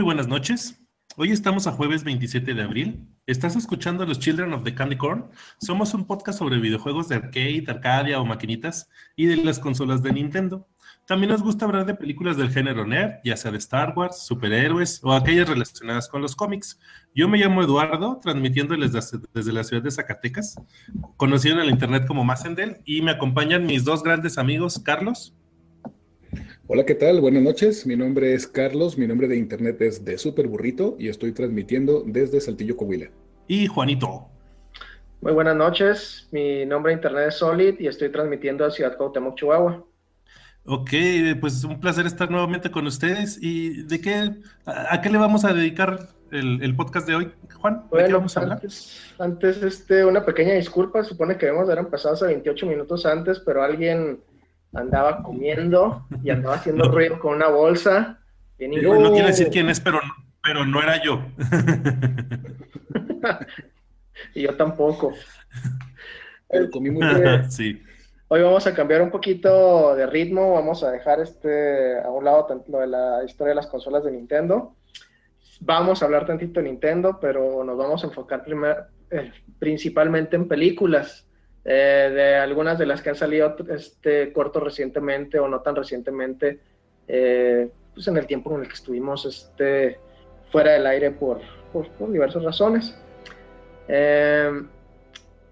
Muy buenas noches. Hoy estamos a jueves 27 de abril. Estás escuchando Los Children of the Candy Corn. Somos un podcast sobre videojuegos de arcade, arcadia o maquinitas y de las consolas de Nintendo. También nos gusta hablar de películas del género nerd, ya sea de Star Wars, superhéroes o aquellas relacionadas con los cómics. Yo me llamo Eduardo, transmitiéndoles desde, la ciudad de Zacatecas, conocido en el internet como Macendel, y me acompañan mis dos grandes amigos, Carlos. Hola, ¿qué tal? Buenas noches. Mi nombre es Carlos, mi nombre de internet es de Super Burrito y estoy transmitiendo desde Saltillo, Coahuila. Y Juanito. Muy buenas noches. Mi nombre de internet es Solid y estoy transmitiendo a Ciudad Cuauhtémoc, Chihuahua. Ok, pues un placer estar nuevamente con ustedes. ¿Y de qué, a, qué le vamos a dedicar el, podcast de hoy, Juan? Bueno, qué vamos a hablar? Antes, antes, este, una pequeña disculpa. Supone que debemos haber empezado hace 28 minutos antes, pero alguien andaba comiendo y andaba haciendo ruido con una bolsa. no, no quiere decir quién es, pero, pero no era yo. y yo tampoco. Pero comí muy bien. sí. Hoy vamos a cambiar un poquito de ritmo, vamos a dejar este a un lado lo de la historia de las consolas de Nintendo. Vamos a hablar tantito de Nintendo, pero nos vamos a enfocar eh, principalmente en películas. Eh, de algunas de las que han salido este corto recientemente o no tan recientemente, eh, pues en el tiempo en el que estuvimos este, fuera del aire por, por, diversas razones. Eh,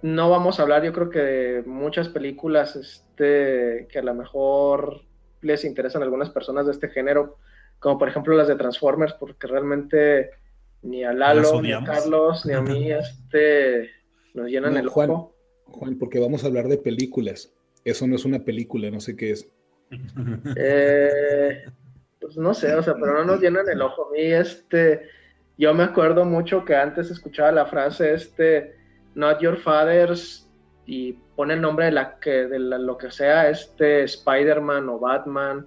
no vamos a hablar, yo creo que de muchas películas este, que a lo mejor les interesan a algunas personas de este género, como por ejemplo las de Transformers, porque realmente ni a Lalo, ni a Carlos, ni a mí este, nos llenan el ojo. Juan, porque vamos a hablar de películas. Eso no es una película, no sé qué es. Eh, pues no sé, o sea, pero no nos llenan el ojo. A mí, este, yo me acuerdo mucho que antes escuchaba la frase, este, not your fathers, y pone el nombre de, la que, de lo que sea, este, Spider-Man o Batman,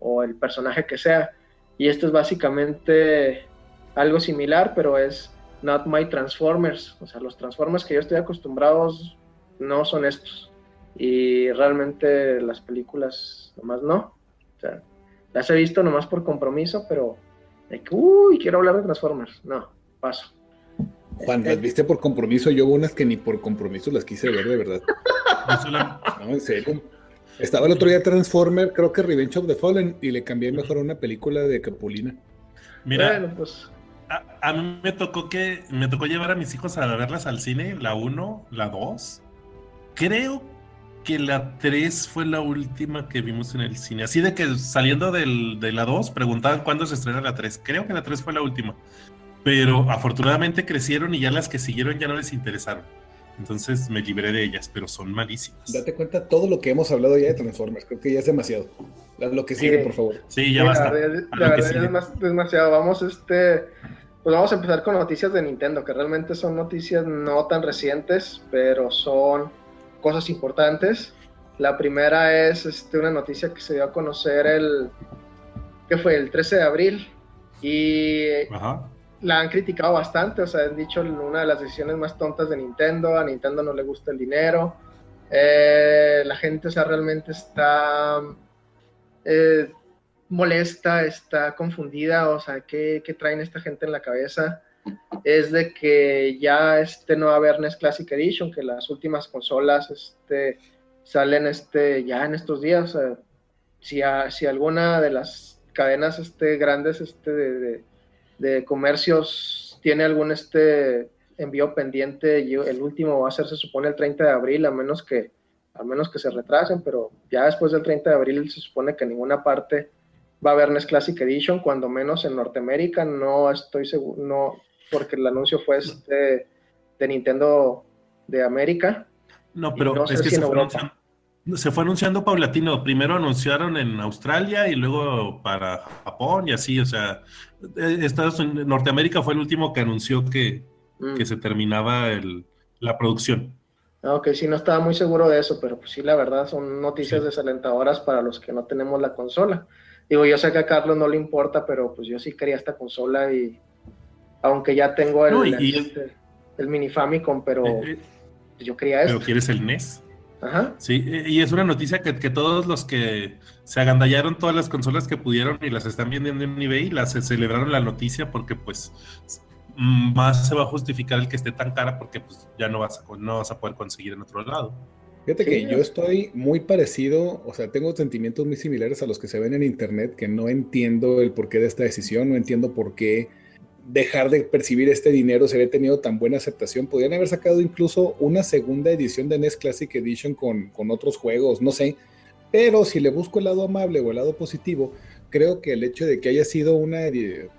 o el personaje que sea. Y esto es básicamente algo similar, pero es not my Transformers. O sea, los Transformers que yo estoy acostumbrados no son estos. Y realmente las películas nomás no. O sea, las he visto nomás por compromiso, pero de que, uy, quiero hablar de Transformers. No, paso. Juan, las viste por compromiso. Yo hubo unas que ni por compromiso las quise ver, de verdad. no, en serio. Estaba el otro día Transformer, creo que Revenge of the Fallen, y le cambié mejor a una película de Capulina. Mira, pues. A, a, mí me tocó que me tocó llevar a mis hijos a verlas al cine, la 1, la 2, creo que la 3 fue la última que vimos en el cine. Así de que saliendo del, de la 2 preguntaban cuándo se estrena la 3. Creo que la 3 fue la última. Pero afortunadamente crecieron y ya las que siguieron ya no les interesaron. Entonces me libré de ellas, pero son malísimas. Date cuenta todo lo que hemos hablado ya de Transformers. Creo que ya es demasiado. Lo que sigue, por favor. Sí, ya basta. La verdad, es demasiado. Vamos, este. Pues vamos a empezar con noticias de Nintendo, que realmente son noticias no tan recientes, pero son cosas importantes. La primera es este, una noticia que se dio a conocer el, que fue el 13 de abril y la han criticado bastante, o sea, han dicho una de las decisiones más tontas de Nintendo, a Nintendo no le gusta el dinero, eh, la gente, o sea, realmente está eh, molesta, está confundida, o sea, ¿qué, ¿qué, traen esta gente en la cabeza? Es de que ya este no va a haber NES Classic Edition, que las últimas consolas este, salen este, ya en estos días. si, si alguna de las cadenas este, grandes este, de, comercios tiene algún este, envío pendiente, el último va a ser, se supone, el 30 de abril, a menos que, a menos que se retrasen, pero ya después del 30 de abril se supone que en ninguna parte va a haber NES Classic Edition, cuando menos en Norteamérica, no estoy seguro, no, porque el anuncio fue este de Nintendo de América. No, pero es que se, fue anunciando, se fue anunciando paulatino. Primero anunciaron en Australia y luego para Japón y así, o sea, eh, Estados Unidos, Norteamérica fue el último que anunció que, mm. se terminaba la producción. Ah, ok, sí, no estaba muy seguro de eso, pero pues sí, la verdad son noticias desalentadoras para los que no tenemos la consola. Digo, yo sé que a Carlos no le importa, pero pues yo sí quería esta consola y aunque ya tengo el, el, mini Famicom, pero eh, eh, yo quería eso. ¿Pero quieres el NES? Ajá. Sí, y es una noticia que, que, todos los que se agandallaron todas las consolas que pudieron y las están vendiendo en eBay, las celebraron la noticia porque pues más se va a justificar el que esté tan cara porque pues ya no vas a, no vas a poder conseguir en otro lado. Fíjate que yo estoy muy parecido, o sea, tengo sentimientos muy similares a los que se ven en internet, que no entiendo el porqué de esta decisión, no entiendo por qué dejar de percibir este dinero se había tenido tan buena aceptación. Podrían haber sacado incluso una segunda edición de NES Classic Edition con, con otros juegos, no sé. Pero si le busco el lado amable o el lado positivo, creo que el hecho de que haya sido una,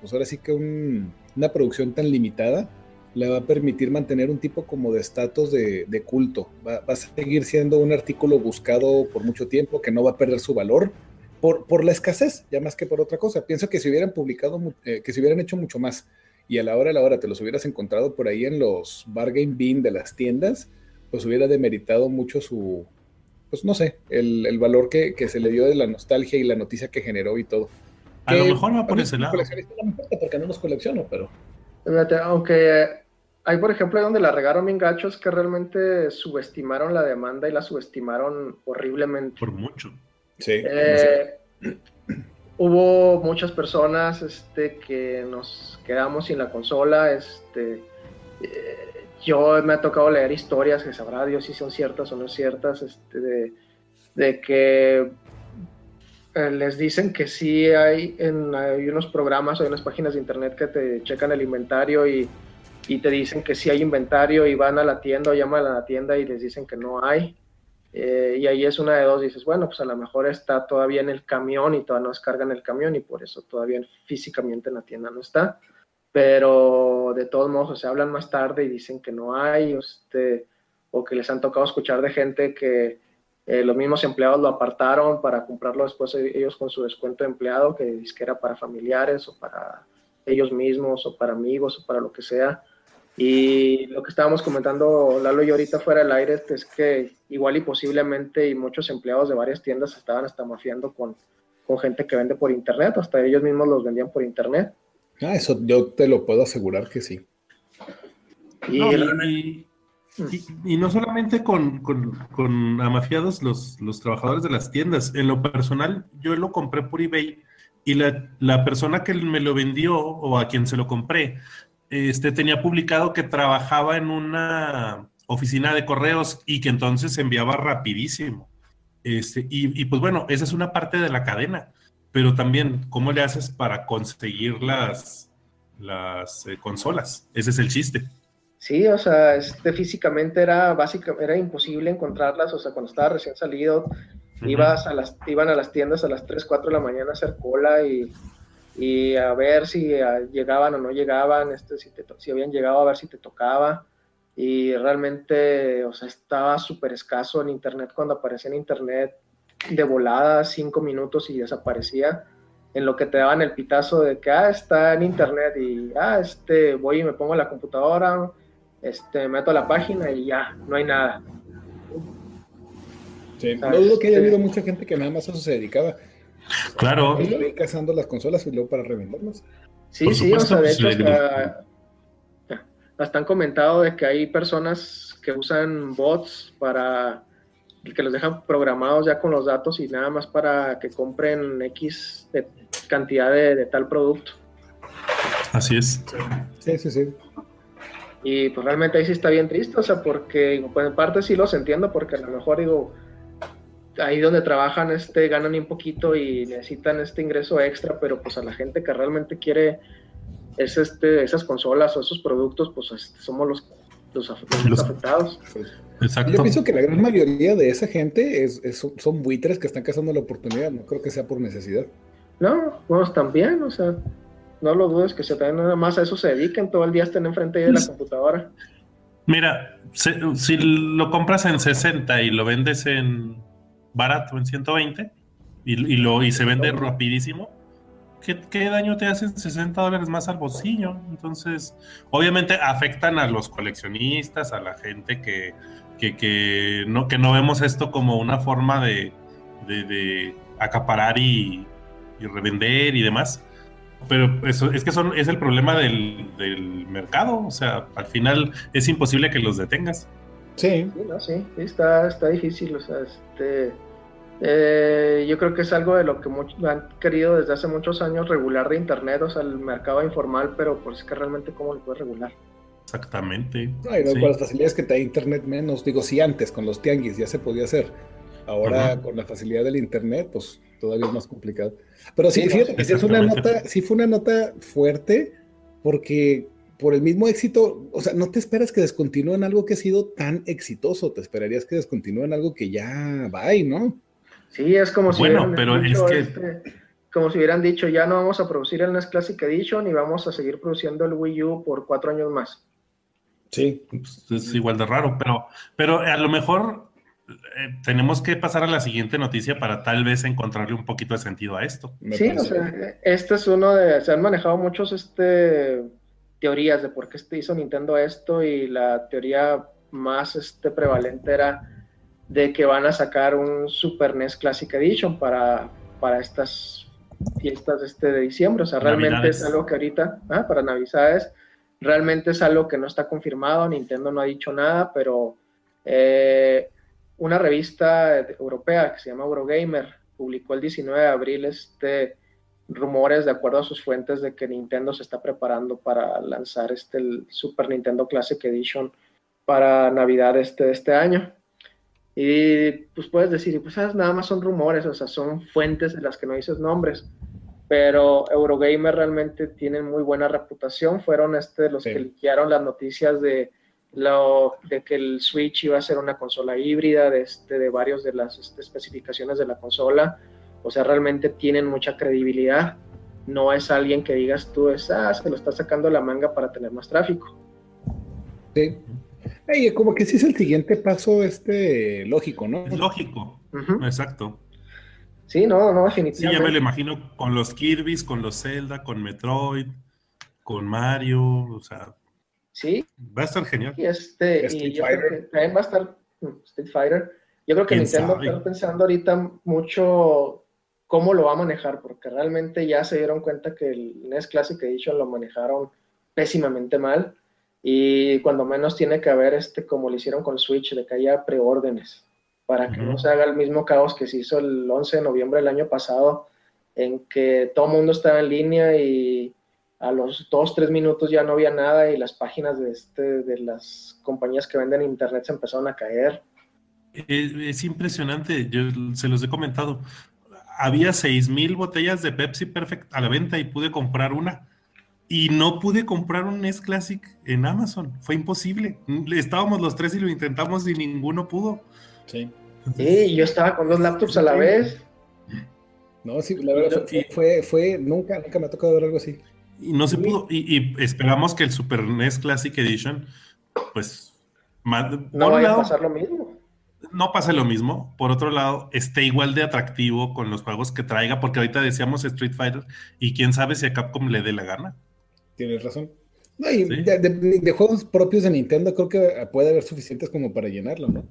pues ahora sí que una producción tan limitada, le va a permitir mantener un tipo como de estatus de, culto. Va, a seguir siendo un artículo buscado por mucho tiempo, que no va a perder su valor por, por la escasez, ya más que por otra cosa. Pienso que si hubieran publicado, eh, que si hubieran hecho mucho más y a la hora a la hora te los hubieras encontrado por ahí en los bargain bin de las tiendas, pues hubiera demeritado mucho su, pues no sé, el, valor que, se le dio de la nostalgia y la noticia que generó y todo. A lo mejor va por ese lado. porque no los colecciono, pero... aunque hay, por ejemplo, donde la regaron bien gachos que realmente subestimaron la demanda y la subestimaron horriblemente. Por mucho. Sí. Eh, hubo muchas personas este, que nos quedamos sin la consola. Este, eh, yo me ha tocado leer historias que sabrá Dios si son ciertas o no ciertas, este, de, que eh, les dicen que sí hay, en, hay unos programas o hay unas páginas de internet que te checan el inventario y y te dicen que sí hay inventario y van a la tienda o llaman a la tienda y les dicen que no hay. Eh, y ahí es una de dos, dices, bueno, pues a lo mejor está todavía en el camión y todavía no descarga en el camión y por eso todavía físicamente en la tienda no está. Pero de todos modos, se hablan más tarde y dicen que no hay, este, o que les han tocado escuchar de gente que eh, los mismos empleados lo apartaron para comprarlo después ellos con su descuento de empleado, que que era para familiares o para ellos mismos o para amigos o para lo que sea. Y lo que estábamos comentando Lalo y ahorita fuera del aire es que igual y posiblemente y muchos empleados de varias tiendas estaban hasta mafiando con, con gente que vende por internet, hasta ellos mismos los vendían por internet. Ah, eso yo te lo puedo asegurar que sí. Y, y, no solamente con, con, con amafiados los, los, trabajadores de las tiendas, en lo personal yo lo compré por eBay y la, la persona que me lo vendió o a quien se lo compré este, tenía publicado que trabajaba en una oficina de correos y que entonces enviaba rapidísimo. Este, y, pues bueno, esa es una parte de la cadena, pero también, ¿cómo le haces para conseguir las, las eh, consolas? Ese es el chiste. Sí, o sea, este, físicamente era básicamente era imposible encontrarlas, o sea, cuando estaba recién salido, ibas a las, iban a las tiendas a las 3, 4 de la mañana a hacer cola y y a ver si ah, llegaban o no llegaban, este, si, te, si habían llegado a ver si te tocaba. Y realmente, o sea, estaba súper escaso en internet cuando aparecía en internet de volada, cinco minutos y desaparecía. En lo que te daban el pitazo de que, ah, está en internet y, ah, este, voy y me pongo en la computadora, este, meto a la página y ya, no hay nada. Sí, no dudo que haya habido mucha gente que nada más a eso se dedicaba. Claro. Estoy cazando las consolas y luego para revenderlas. Sí, sí, o sea, de pues, hecho, hasta, hasta, han comentado de que hay personas que usan bots para que los dejan programados ya con los datos y nada más para que compren X cantidad de, tal producto. Así es. Sí, sí, sí. Y pues realmente ahí sí está bien triste, o sea, porque pues en parte sí los entiendo, porque a lo mejor digo, ahí donde trabajan este, ganan un poquito y necesitan este ingreso extra, pero pues a la gente que realmente quiere es este, esas consolas o esos productos, pues este, somos los, los, afectados. Exacto. Yo pienso que la gran mayoría de esa gente es, son buitres que están cazando la oportunidad, no creo que sea por necesidad. No, pues también, o sea, no lo dudes que se también nada más a eso se dediquen, todo el día estén enfrente de la computadora. Mira, si lo compras en 60 y lo vendes en barato en 120 y, y lo, y se vende rapidísimo, ¿qué, ¿qué, daño te hacen 60 dólares más al bolsillo? Entonces, obviamente afectan a los coleccionistas, a la gente que, que, que no, que no vemos esto como una forma de, de, acaparar y, y, revender y demás. Pero eso, es que son, es el problema del, del mercado, o sea, al final es imposible que los detengas. Sí. Sí, está, está difícil, o sea, este... Eh, yo creo que es algo de lo que han querido desde hace muchos años regular de Internet, o sea, el mercado informal, pero pues es que realmente cómo lo puede regular. Exactamente. Con las facilidades que te da Internet menos, digo, si antes con los tianguis ya se podía hacer, ahora con la facilidad del Internet, pues todavía es más complicado. Pero sí, fíjate que sí, es una nota, sí fue una nota fuerte, porque por el mismo éxito, o sea, no te esperas que descontinúen algo que ha sido tan exitoso, te esperarías que descontinúen algo que ya va ahí, ¿no? Sí, es como si bueno, pero es que... Este, como si hubieran dicho, ya no vamos a producir el NES Classic Edition y vamos a seguir produciendo el Wii U por cuatro años más. Sí. Pues, es igual de raro, pero, pero a lo mejor eh, tenemos que pasar a la siguiente noticia para tal vez encontrarle un poquito de sentido a esto. sí, o sea, este es uno de, se han manejado muchos este, teorías de por qué hizo Nintendo esto y la teoría más este, prevalente era de que van a sacar un Super NES Classic Edition para, para estas fiestas este de diciembre. O sea, realmente es algo que ahorita, ah, para Navidades, realmente es algo que no está confirmado. Nintendo no ha dicho nada, pero eh, una revista europea que se llama Eurogamer publicó el 19 de abril este rumores de acuerdo a sus fuentes de que Nintendo se está preparando para lanzar este el Super Nintendo Classic Edition para Navidad este, este año. Y pues puedes decir, pues nada más son rumores, o sea, son fuentes de las que no dices nombres. Pero Eurogamer realmente tienen muy buena reputación. Fueron este, los que liquearon las noticias de, lo, de que el Switch iba a ser una consola híbrida, de, este, de varios de las este, especificaciones de la consola. O sea, realmente tienen mucha credibilidad. No es alguien que digas tú, es, ah, se lo está sacando la manga para tener más tráfico. Sí como que sí es el siguiente paso este lógico, ¿no? lógico, exacto. Sí, no, no, definitivamente. Sí, ya me lo imagino con los Kirby's, con los Zelda, con Metroid, con Mario, o sea. Sí. Va a estar genial. Y este, y yo creo que también va a estar mm, Street Fighter. Yo creo que Nintendo está pensando ahorita mucho cómo lo va a manejar, porque realmente ya se dieron cuenta que el NES Classic Edition lo manejaron pésimamente mal y cuando menos tiene que haber, este, como lo hicieron con Switch, de que haya preórdenes, para que no se haga el mismo caos que se hizo el 11 de noviembre del año pasado, en que todo el mundo estaba en línea y a los dos, tres minutos ya no había nada y las páginas de, este, de las compañías que venden internet se empezaron a caer. Es, impresionante, yo se los he comentado. Había seis mil botellas de Pepsi Perfect a la venta y pude comprar una y no pude comprar un NES Classic en Amazon. Fue imposible. Estábamos los tres y lo intentamos y ninguno pudo. Sí. Sí, yo estaba con dos laptops a la vez. No, sí, la verdad fue, fue, nunca, nunca me ha tocado ver algo así. Y no se pudo. Y, esperamos que el Super NES Classic Edition, pues. No vaya a pasar lo mismo. No pasa lo mismo. Por otro lado, esté igual de atractivo con los juegos que traiga, porque ahorita decíamos Street Fighter, y quién sabe si a Capcom le dé la gana tienes razón. de, juegos propios de Nintendo creo que puede haber suficientes como para llenarlo, ¿no?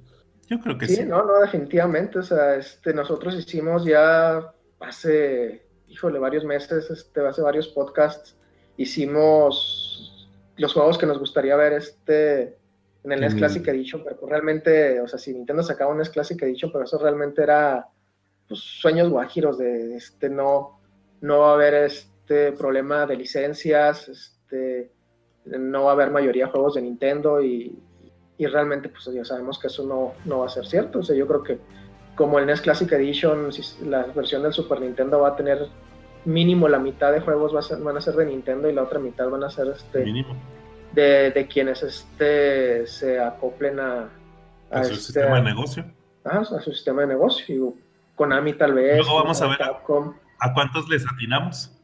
Yo creo que sí. Sí, no, no, definitivamente. O sea, este, nosotros hicimos ya hace, híjole, varios meses, este, hace varios podcasts, hicimos los juegos que nos gustaría ver este, en el NES Classic Edition, pero pues realmente, o sea, si Nintendo sacaba un NES Classic Edition, pero eso realmente era pues, sueños guajiros de, este, no, no va a haber este este problema de licencias, este, no va a haber mayoría de juegos de Nintendo y, realmente pues ya sabemos que eso no, no, va a ser cierto. O sea, yo creo que como el NES Classic Edition, la versión del Super Nintendo va a tener mínimo la mitad de juegos van a ser de Nintendo y la otra mitad van a ser este, de, quienes este, se acoplen a, a, su este, sistema de negocio. a su sistema de negocio. Konami tal vez. Luego vamos a ver a cuántos les atinamos.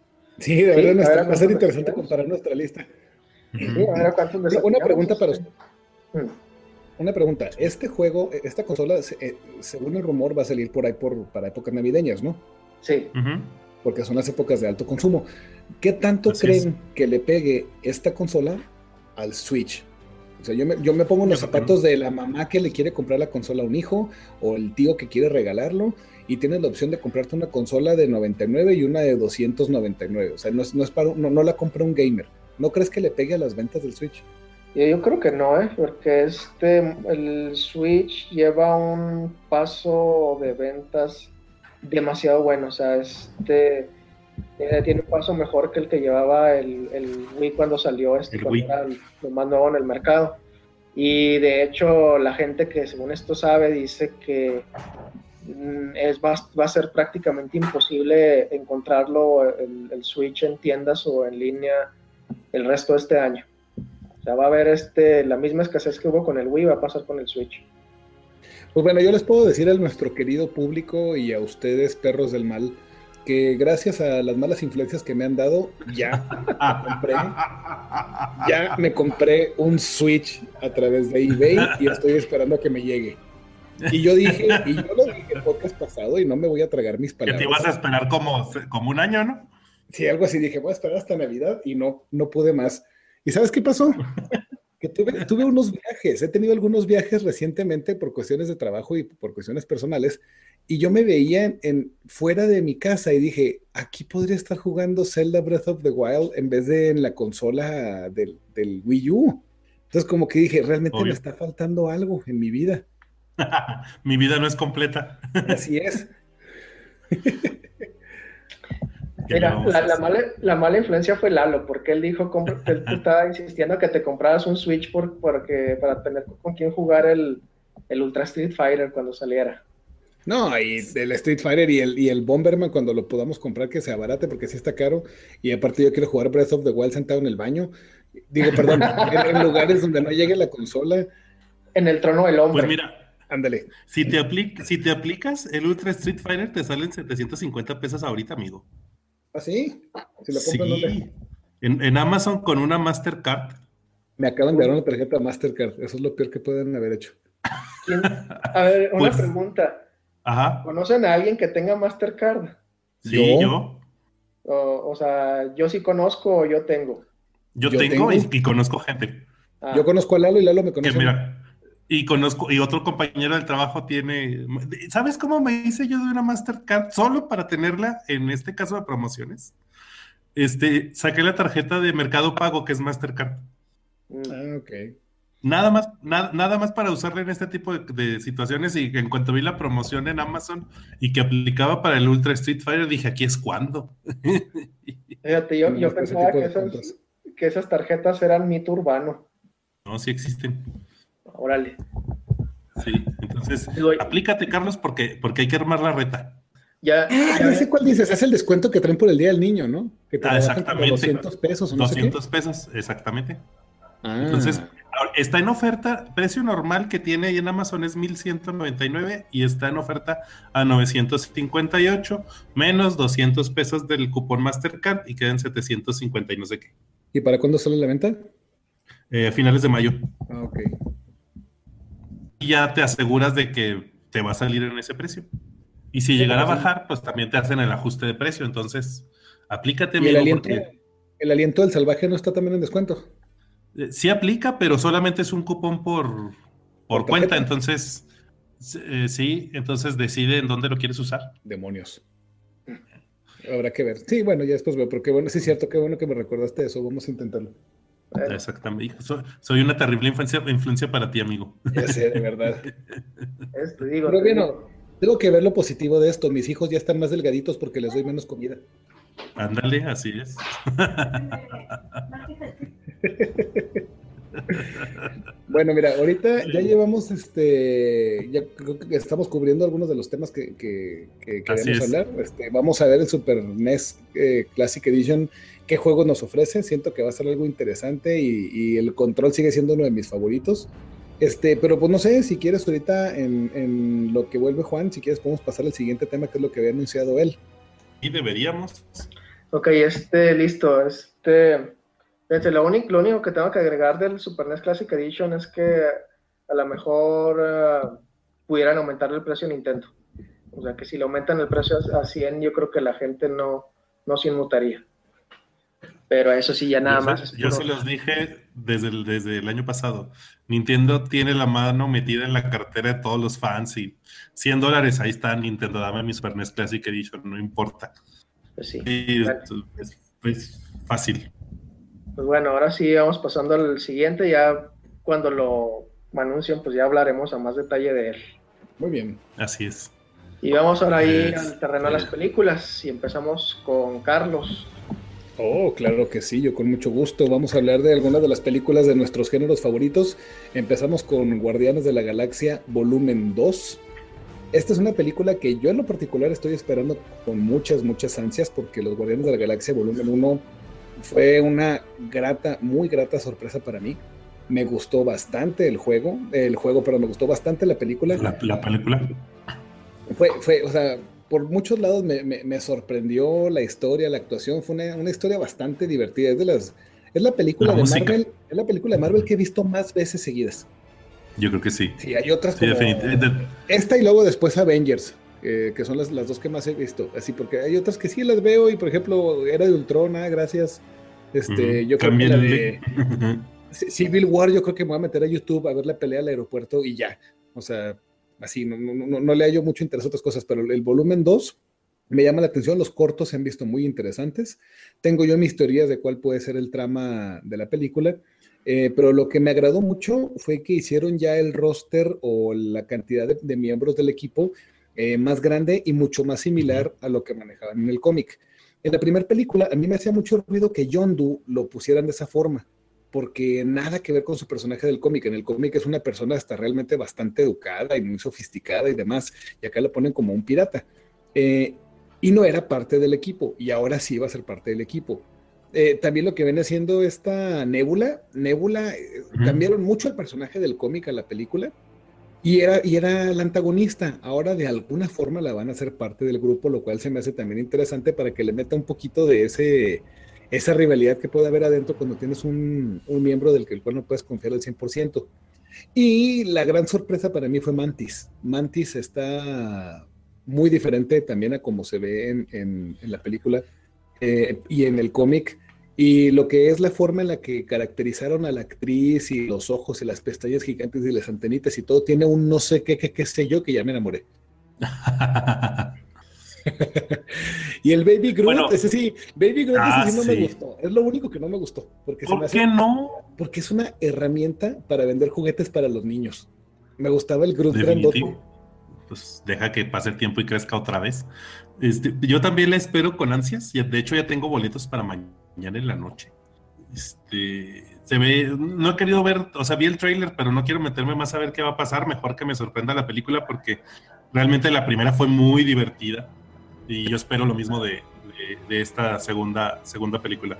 Sí, de verdad va a ser interesante comparar nuestra lista. Una pregunta para usted. Una pregunta. Este juego, esta consola, eh, según el rumor, va a salir por ahí por, para épocas navideñas, ¿no? Sí. Porque son las épocas de alto consumo. ¿Qué tanto creen que le pegue esta consola al Switch? O sea, yo me, yo me pongo en los zapatos de la mamá que le quiere comprar la consola a un hijo o el tío que quiere regalarlo y tienes la opción de comprarte una consola de 99 y una de 299. O sea, no, es, no, es para, no, no la compra un gamer. ¿No crees que le pegue a las ventas del Switch? Yo creo que no, ¿eh? porque este, el Switch lleva un paso de ventas demasiado bueno. O sea, este tiene un paso mejor que el que llevaba el, el Wii cuando salió, este, cuando era lo más nuevo en el mercado. Y de hecho, la gente que según esto sabe dice que es, va, va a ser prácticamente imposible encontrarlo el, el Switch en tiendas o en línea el resto de este año. O sea, va a haber este, la misma escasez que hubo con el Wii, va a pasar con el Switch. Pues bueno, yo les puedo decir a nuestro querido público y a ustedes, perros del mal, que gracias a las malas influencias que me han dado, ya compré, ya me compré un Switch a través de eBay y estoy esperando a que me llegue. Y yo dije, y yo lo dije el podcast pasado y no me voy a tragar mis palabras. Que te ibas a esperar como, como un año, ¿no? Sí, algo así, dije, voy a esperar hasta Navidad y no, no pude más. ¿Y sabes qué pasó? que tuve, unos viajes, he tenido algunos viajes recientemente por cuestiones de trabajo y por cuestiones personales, y yo me veía en, fuera de mi casa y dije, aquí podría estar jugando Zelda Breath of the Wild en vez de en la consola del, Wii U. Entonces como que dije, realmente me está faltando algo en mi vida. mi vida no es completa. Así es. Mira, la, mala, la, mala, influencia fue Lalo, porque él dijo, que él estaba insistiendo que te compraras un Switch por, porque, para tener con quién jugar el, el, Ultra Street Fighter cuando saliera. No, y el Street Fighter y el, y el Bomberman cuando lo podamos comprar que sea barate porque sí está caro. Y aparte yo quiero jugar Breath of the Wild sentado en el baño. Digo, perdón, en, lugares donde no llegue la consola. En el trono del hombre. Pues mira, Ándale. Si te, si te aplicas el Ultra Street Fighter, te salen 750 pesos ahorita, amigo. ¿Ah, sí? sí. En, Amazon con una Mastercard. Me acaban de dar una tarjeta Mastercard. Eso es lo peor que pueden haber hecho. A ver, una pues, pregunta. Ajá. ¿Conocen a alguien que tenga Mastercard? Sí, yo. O, sea, yo sí conozco o yo tengo. Yo, tengo, Y, conozco gente. Ah. Yo conozco a Lalo y Lalo me conoce. mira, y conozco, y otro compañero del trabajo tiene. ¿Sabes cómo me hice yo de una Mastercard? Solo para tenerla, en este caso de promociones. Este, saqué la tarjeta de Mercado Pago, que es Mastercard. Ah, ok. Nada más, nada más para usarla en este tipo de, situaciones. Y en cuanto vi la promoción en Amazon y que aplicaba para el Ultra Street Fighter, dije, aquí es cuando. Fíjate, yo, yo pensaba que esas, que esas tarjetas eran mito urbano. No, sí existen. Órale. Sí, entonces, aplícate, Carlos, porque, porque hay que armar la reta. Ya, ah, ya, sé cuál dices, es el descuento que traen por el Día del Niño, ¿no? Que ah, exactamente. 200 pesos. No 200 pesos, exactamente. Ah. Entonces, está en oferta, precio normal que tiene ahí en Amazon es 1199 y está en oferta a 958, menos 200 pesos del cupón Mastercard y quedan 750 y no sé qué. ¿Y para cuándo sale la venta? Eh, finales de mayo. Ah, ok ya te aseguras de que te va a salir en ese precio. Y si llegara a bajar, pues también te hacen el ajuste de precio. Entonces, aplícate. ¿Y el, aliento, el aliento del salvaje no está también en descuento? Eh, sí aplica, pero solamente es un cupón por, por, cuenta. Entonces, eh, sí, entonces decide en dónde lo quieres usar. Demonios. Habrá que ver. Sí, bueno, ya después veo, pero qué bueno, sí es cierto, qué bueno que me recordaste eso. Vamos a intentarlo. Exactamente. Soy, una terrible influencia, influencia para ti, amigo. Ya sé, de verdad. Pero bueno, tengo que ver lo positivo de esto. Mis hijos ya están más delgaditos porque les doy menos comida. Ándale, así es. bueno, mira, ahorita ya llevamos este, ya creo que estamos cubriendo algunos de los temas que, queremos hablar. Este, vamos a ver el Super NES eh, Classic Edition qué juego nos ofrece. Siento que va a ser algo interesante y, el control sigue siendo uno de mis favoritos. Este, pero pues no sé, si quieres ahorita en, lo que vuelve Juan, si quieres podemos pasar al siguiente tema que es lo que había anunciado él. Y deberíamos. Ok, este, listo. Este, lo, único, lo único que tengo que agregar del Super NES Classic Edition es que a lo mejor eh, pudieran aumentar el precio de Nintendo. O sea, que si le aumentan el precio a 100, yo creo que la gente no, no se inmutaría. Pero eso sí, ya nada más. yo se los dije desde el, desde el año pasado. Nintendo tiene la mano metida en la cartera de todos los fans y 100 dólares, ahí está Nintendo, dame mi Super NES Classic Edition, no importa. Pues sí. es, fácil. Pues bueno, ahora sí vamos pasando al siguiente, ya cuando lo anuncien, pues ya hablaremos a más detalle de él. Muy bien. Así es. Y vamos ahora ahí al terreno de las películas y empezamos con Carlos. Oh, claro que sí, yo con mucho gusto. Vamos a hablar de algunas de las películas de nuestros géneros favoritos. Empezamos con Guardianes de la Galaxia Volumen 2. Esta es una película que yo en lo particular estoy esperando con muchas, muchas ansias porque Los Guardianes de la Galaxia Volumen 1 fue una grata, muy grata sorpresa para mí. Me gustó bastante el juego, el juego, pero me gustó bastante la película. La, la película. Fue, fue, o sea, por muchos lados me, sorprendió la historia, la actuación. Fue una, historia bastante divertida. Es de las. Es la película de Marvel. Es la película de Marvel que he visto más veces seguidas. Yo creo que sí. Sí, hay otras como Esta y luego después Avengers, que son las, las, dos que más he visto. Así, porque hay otras que sí las veo y, por ejemplo, era de Ultrona, gracias. Este, yo creo que la de Civil War, yo creo que me voy a meter a YouTube a ver la pelea al aeropuerto y ya. O sea, así, no, no, no, le hallo mucho interés a otras cosas, pero el volumen 2 me llama la atención, los cortos se han visto muy interesantes. Tengo yo mis teorías de cuál puede ser el trama de la película, eh, pero lo que me agradó mucho fue que hicieron ya el roster o la cantidad de, miembros del equipo eh, más grande y mucho más similar a lo que manejaban en el cómic. En la primera película, a mí me hacía mucho ruido que Yondu lo pusieran de esa forma porque nada que ver con su personaje del cómic. En el cómic es una persona hasta realmente bastante educada y muy sofisticada y demás, y acá lo ponen como un pirata. Eh, y no era parte del equipo, y ahora sí va a ser parte del equipo. Eh, también lo que viene haciendo esta Nebula, Nebula, eh, cambiaron mucho el personaje del cómic a la película, y era, y era el antagonista. Ahora de alguna forma la van a hacer parte del grupo, lo cual se me hace también interesante para que le meta un poquito de ese esa rivalidad que puede haber adentro cuando tienes un, miembro del que el cual no puedes confiar al 100%. Y la gran sorpresa para mí fue Mantis. Mantis está muy diferente también a como se ve en, la película eh, y en el cómic. Y lo que es la forma en la que caracterizaron a la actriz y los ojos y las pestañas gigantes y las antenitas y todo, tiene un no sé qué, qué, qué sé yo que ya me enamoré. y el Baby Groot, ese sí, Baby Groot ese sí no me gustó. Es lo único que no me gustó. Porque ¿Por qué no? Porque es una herramienta para vender juguetes para los niños. Me gustaba el Groot grandote. Pues deja que pase el tiempo y crezca otra vez. Este, yo también la espero con ansias. De hecho, ya tengo boletos para mañana en la noche. Este, se ve, no he querido ver, o sea, vi el trailer, pero no quiero meterme más a ver qué va a pasar. Mejor que me sorprenda la película porque realmente la primera fue muy divertida y yo espero lo mismo de, esta segunda, segunda película.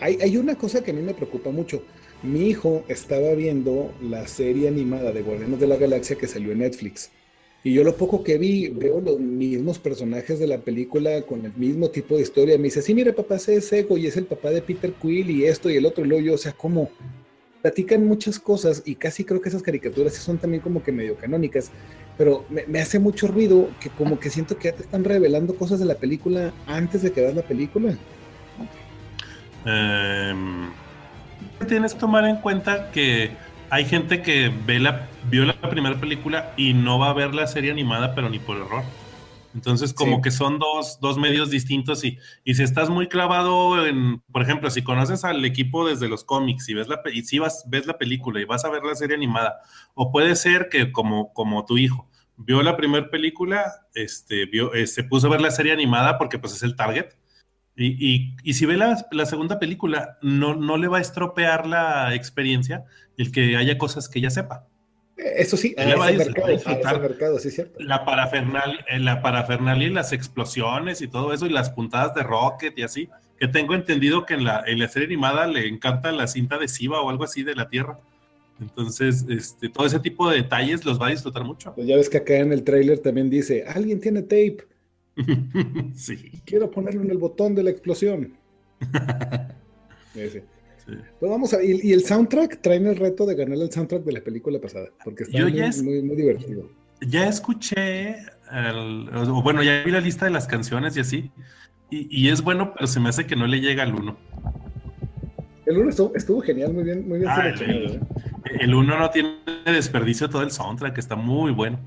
Hay, hay, una cosa que a mí me preocupa mucho. Mi hijo estaba viendo la serie animada de Guardianes de la Galaxia que salió en Netflix. Y yo lo poco que vi, veo los mismos personajes de la película con el mismo tipo de historia. Me dice, sí, mira, papá, ese es Ego y es el papá de Peter Quill y esto y el otro. Y luego yo, o sea, ¿cómo? Platican muchas cosas y casi creo que esas caricaturas son también como que medio canónicas pero me, hace mucho ruido que como que siento que ya te están revelando cosas de la película antes de que veas la película. Em, tienes que tomar en cuenta que hay gente que ve la, vio la primera película y no va a ver la serie animada, pero ni por error. Entonces, como que son dos, dos medios distintos y, y, si estás muy clavado en, por ejemplo, si conoces al equipo desde los cómics y ves la, y si vas, ves la película y vas a ver la serie animada, o puede ser que como, como tu hijo vio la primera película, este, vio, eh, se puso a ver la serie animada porque pues es el target, y, y, y si ve la, la, segunda película, no, no le va a estropear la experiencia el que haya cosas que ya sepa. Eso sí, a va a disfrutar mercado, sí, cierto. La parafernalia, eh, la parafernalia y las explosiones y todo eso, y las puntadas de Rocket y así, que tengo entendido que en la, en la serie animada le encanta la cinta adhesiva o algo así de la Tierra. Entonces, este, todo ese tipo de detalles los va a disfrutar mucho. Pues ya ves que acá en el trailer también dice, alguien tiene tape. sí. Quiero ponerlo en el botón de la explosión. Ese. Pues vamos a y, y, el soundtrack traen el reto de ganar el soundtrack de la película pasada, porque está muy, muy, divertido. Ya escuché, bueno, ya vi la lista de las canciones y así, y, es bueno, pero se me hace que no le llega al uno. El uno estuvo, genial, muy bien, muy bien ah, el, uno no tiene desperdicio todo el soundtrack, está muy bueno.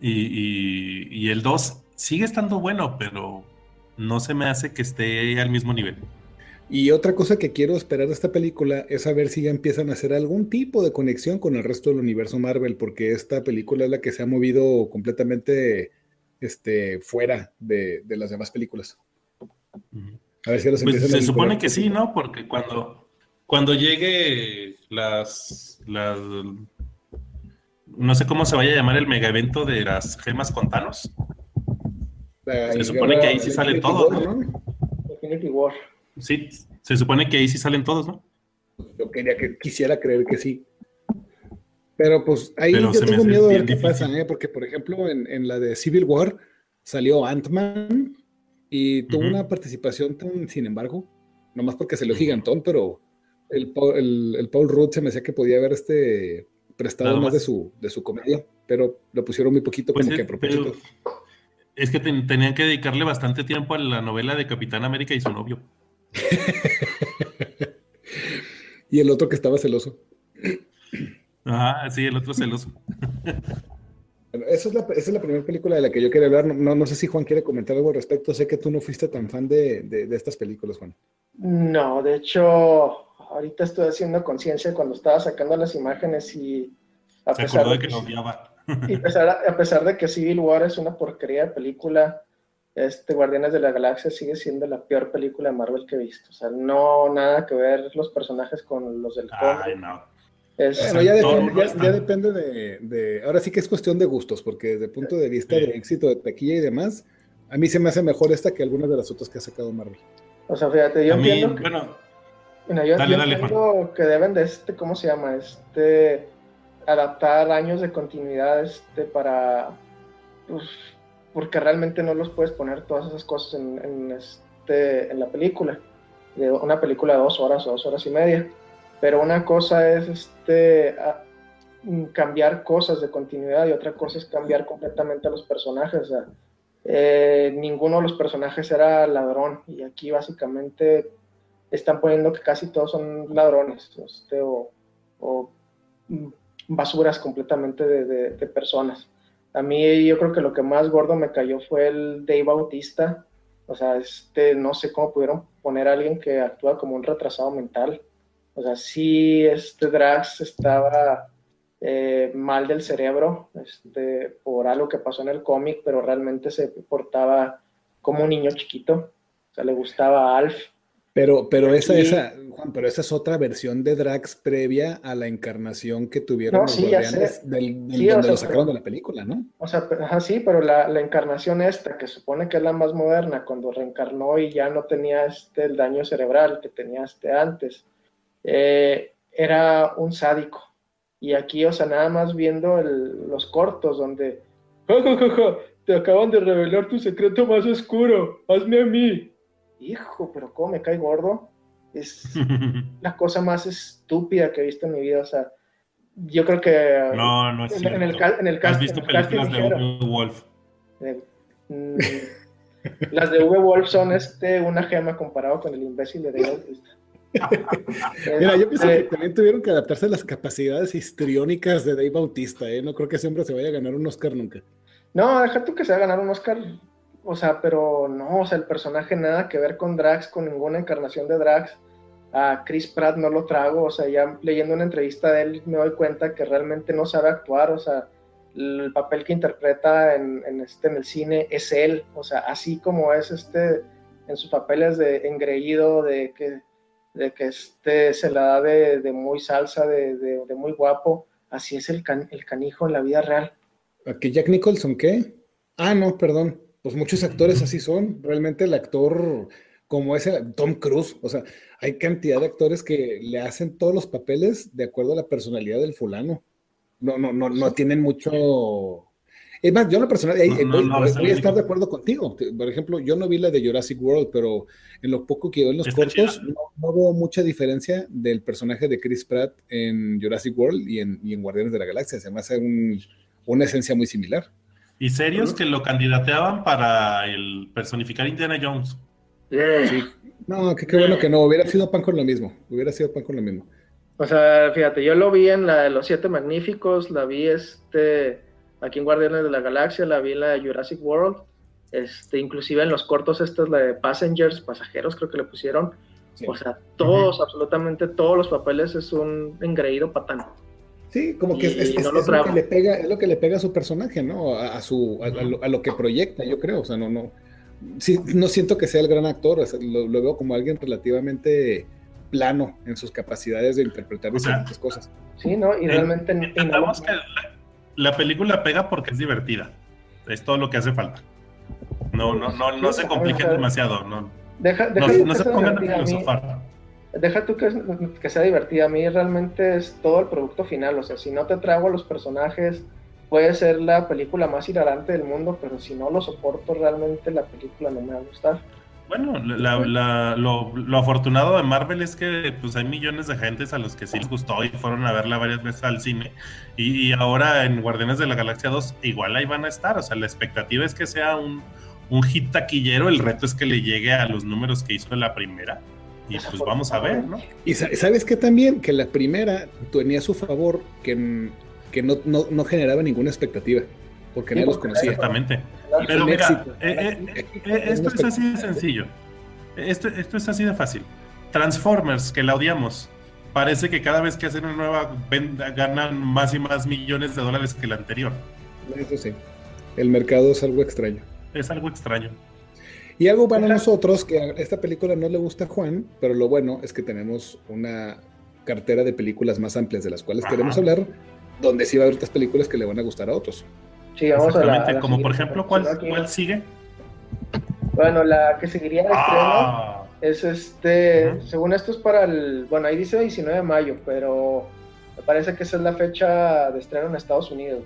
Y, y el dos sigue estando bueno, pero no se me hace que esté al mismo nivel. Y otra cosa que quiero esperar de esta película es saber si ya empiezan a hacer algún tipo de conexión con el resto del universo Marvel, porque esta película es la que se ha movido completamente este, fuera de, las demás películas. A ver si los pues Se supone que sí, ¿no? Porque cuando, cuando llegue las, las. No sé cómo se vaya a llamar el mega evento de las gemas con Thanos. Se supone que ahí sí salen todos, ¿no? Infinity War. Sí, se supone que ahí sí salen todos, ¿no? Yo quería que quisiera creer que sí. Pero pues ahí yo tengo miedo de ver qué pasa, ¿eh? porque por ejemplo en, la de Civil War salió Ant-Man y tuvo una participación tan, sin embargo, nomás porque se lo gigantón, pero el, el, Paul Rudd se me decía que podía haber este prestado más, de su, de su comedia, pero lo pusieron muy poquito pues como que a propósito. Es que tenían que dedicarle bastante tiempo a la novela de Capitán América y su novio. y el otro que estaba celoso. Ah, sí, el otro celoso. esa, es la, esa es la primera película de la que yo quería hablar. No, no sé si Juan quiere comentar algo al respecto. Sé que tú no fuiste tan fan de, de, estas películas, Juan. No, de hecho, ahorita estoy haciendo conciencia cuando estaba sacando las imágenes y a pesar de que, no odiaba. Y a pesar, a pesar de que Civil War es una porquería de película, este Guardianes de la Galaxia sigue siendo la peor película de Marvel que he visto. O sea, no nada que ver los personajes con los del Ay, no. ya, depende, de, Ahora sí que es cuestión de gustos, porque desde el punto de vista de éxito de taquilla y demás, a mí se me hace mejor esta que algunas de las otras que ha sacado Marvel. O sea, fíjate, yo entiendo. que, bueno, yo, entiendo que deben de este, ¿cómo se llama? Este. Adaptar años de continuidad este, para. Pues, porque realmente no los puedes poner todas esas cosas en, este, en la película, de una película de dos horas o dos horas y media. Pero una cosa es este, cambiar cosas de continuidad y otra cosa es cambiar completamente a los personajes. Eh, ninguno de los personajes era ladrón y aquí básicamente están poniendo que casi todos son ladrones este, o, mm, basuras completamente de personas. A mí yo creo que lo que más gordo me cayó fue el Dave Bautista. O sea, este, no sé cómo pudieron poner a alguien que actúa como un retrasado mental. O sea, sí, este Drax estaba eh, mal del cerebro este, por algo que pasó en el cómic, pero realmente se portaba como un niño chiquito. O sea, le gustaba a Alf. Pero, pero esa, esa, Juan, pero esa es otra versión de Drax previa a la encarnación que tuvieron los guardianes del, donde lo sacaron de la película, ¿no? O sea, sí, pero la, la, encarnación esta, que supone que es la más moderna, cuando reencarnó y ya no tenía este, el daño cerebral que tenía este antes, eh, era un sádico. Y aquí, o sea, nada más viendo los cortos donde, te acaban de revelar tu secreto más oscuro, hazme a mí hijo, pero cómo me cae gordo. Es la cosa más estúpida que he visto en mi vida. O sea, yo creo que. No, no es en, cierto. En el, ¿Has visto películas de V. Wolf? Eh, mm, las de V. Wolf son este, una gema comparado con el imbécil de Dave Mira, yo pienso que también tuvieron que adaptarse a las capacidades histriónicas de Dave Bautista. ¿eh? No creo que ese hombre se vaya a ganar un Oscar nunca. No, deja tú que se vaya a ganar un Oscar o sea, pero no, o sea, el personaje nada que ver con Drax, con ninguna encarnación de Drax. A Chris Pratt no lo trago, o sea, ya leyendo una entrevista de él me doy cuenta que realmente no sabe actuar, o sea, el papel que interpreta en, este, en el cine es él, o sea, así como es este en sus papeles de engreído, de que, de que este se la da de, muy salsa, de, de, muy guapo, así es el, el canijo en la vida real. ¿A Jack Nicholson qué? Ah, no, perdón pues muchos actores así son. Realmente el actor como ese Tom Cruise, o sea, hay cantidad de actores que le hacen todos los papeles de acuerdo a la personalidad del fulano. No, no, no, no tienen mucho. Es más, yo la personal, voy, a estar de acuerdo contigo. Por ejemplo, yo no vi la de Jurassic World, pero en lo poco que veo en los cortos, no, veo mucha diferencia del personaje de Chris Pratt en Jurassic World y en, y en Guardianes de la Galaxia. Se me hace una esencia muy similar. Y serios que lo candidateaban para el personificar Indiana Jones. Sí. No, qué bueno que no. Hubiera sido pan con lo mismo. Hubiera sido pan con lo mismo. O sea, fíjate, yo lo vi en la de los Siete Magníficos, la vi este aquí en Guardianes de la Galaxia, la vi en la de Jurassic World, este, inclusive en los cortos, esta es la de Passengers, pasajeros, creo que le pusieron. O sea, todos, absolutamente todos los papeles es un engreído patán. Sí, como que es, lo que le pega, es lo que le pega a su personaje, ¿no? A, su, a, lo, que proyecta, yo creo. O sea, no, no, sí, no siento que sea el gran actor, lo, veo como alguien relativamente plano en sus capacidades de interpretar diferentes cosas. Sí, ¿no? Y realmente... Que la, película pega porque es divertida. Es todo lo que hace falta. No, no, no, no se compliquen demasiado. No, deja, deja no, se pongan a filosofar deja tú que, sea divertida, a mí realmente es todo el producto final, o sea, si no te trago los personajes, puede ser la película más hilarante del mundo, pero si no lo soporto realmente la película no me va a gustar. Bueno, lo, afortunado de Marvel es que pues hay millones de gentes a los que sí les gustó y fueron a verla varias veces al cine. Y, ahora en Guardianes de la Galaxia 2 igual ahí van a estar. O sea, la expectativa es que sea un, un hit taquillero. El reto es que le llegue a los números que hizo la primera. Y pues vamos a ver, ¿no? Y sabes que también que la primera tenía a su favor que, que no, no, generaba ninguna expectativa, porque nadie los conocía. Exactamente. Pero mira, eh, eh, eh, esto es así de sencillo. Esto, esto es así de fácil. Transformers, que la odiamos, parece que cada vez que hacen una nueva venta ganan más y más millones de dólares que la anterior. Eso sí. El mercado es algo extraño. Es algo extraño. Y algo para nosotros, que a esta película no le gusta a Juan, pero lo bueno es que tenemos una cartera de películas más amplias de las cuales queremos hablar, donde sí va a haber otras películas que le van a gustar a otros. Sí, vamos a la, Como por ejemplo, ¿cuál, sigue? Bueno, la que seguiría de ah. es este, según esto es para el, bueno, ahí dice 19 de mayo, pero me parece que esa es la fecha de estreno en Estados Unidos.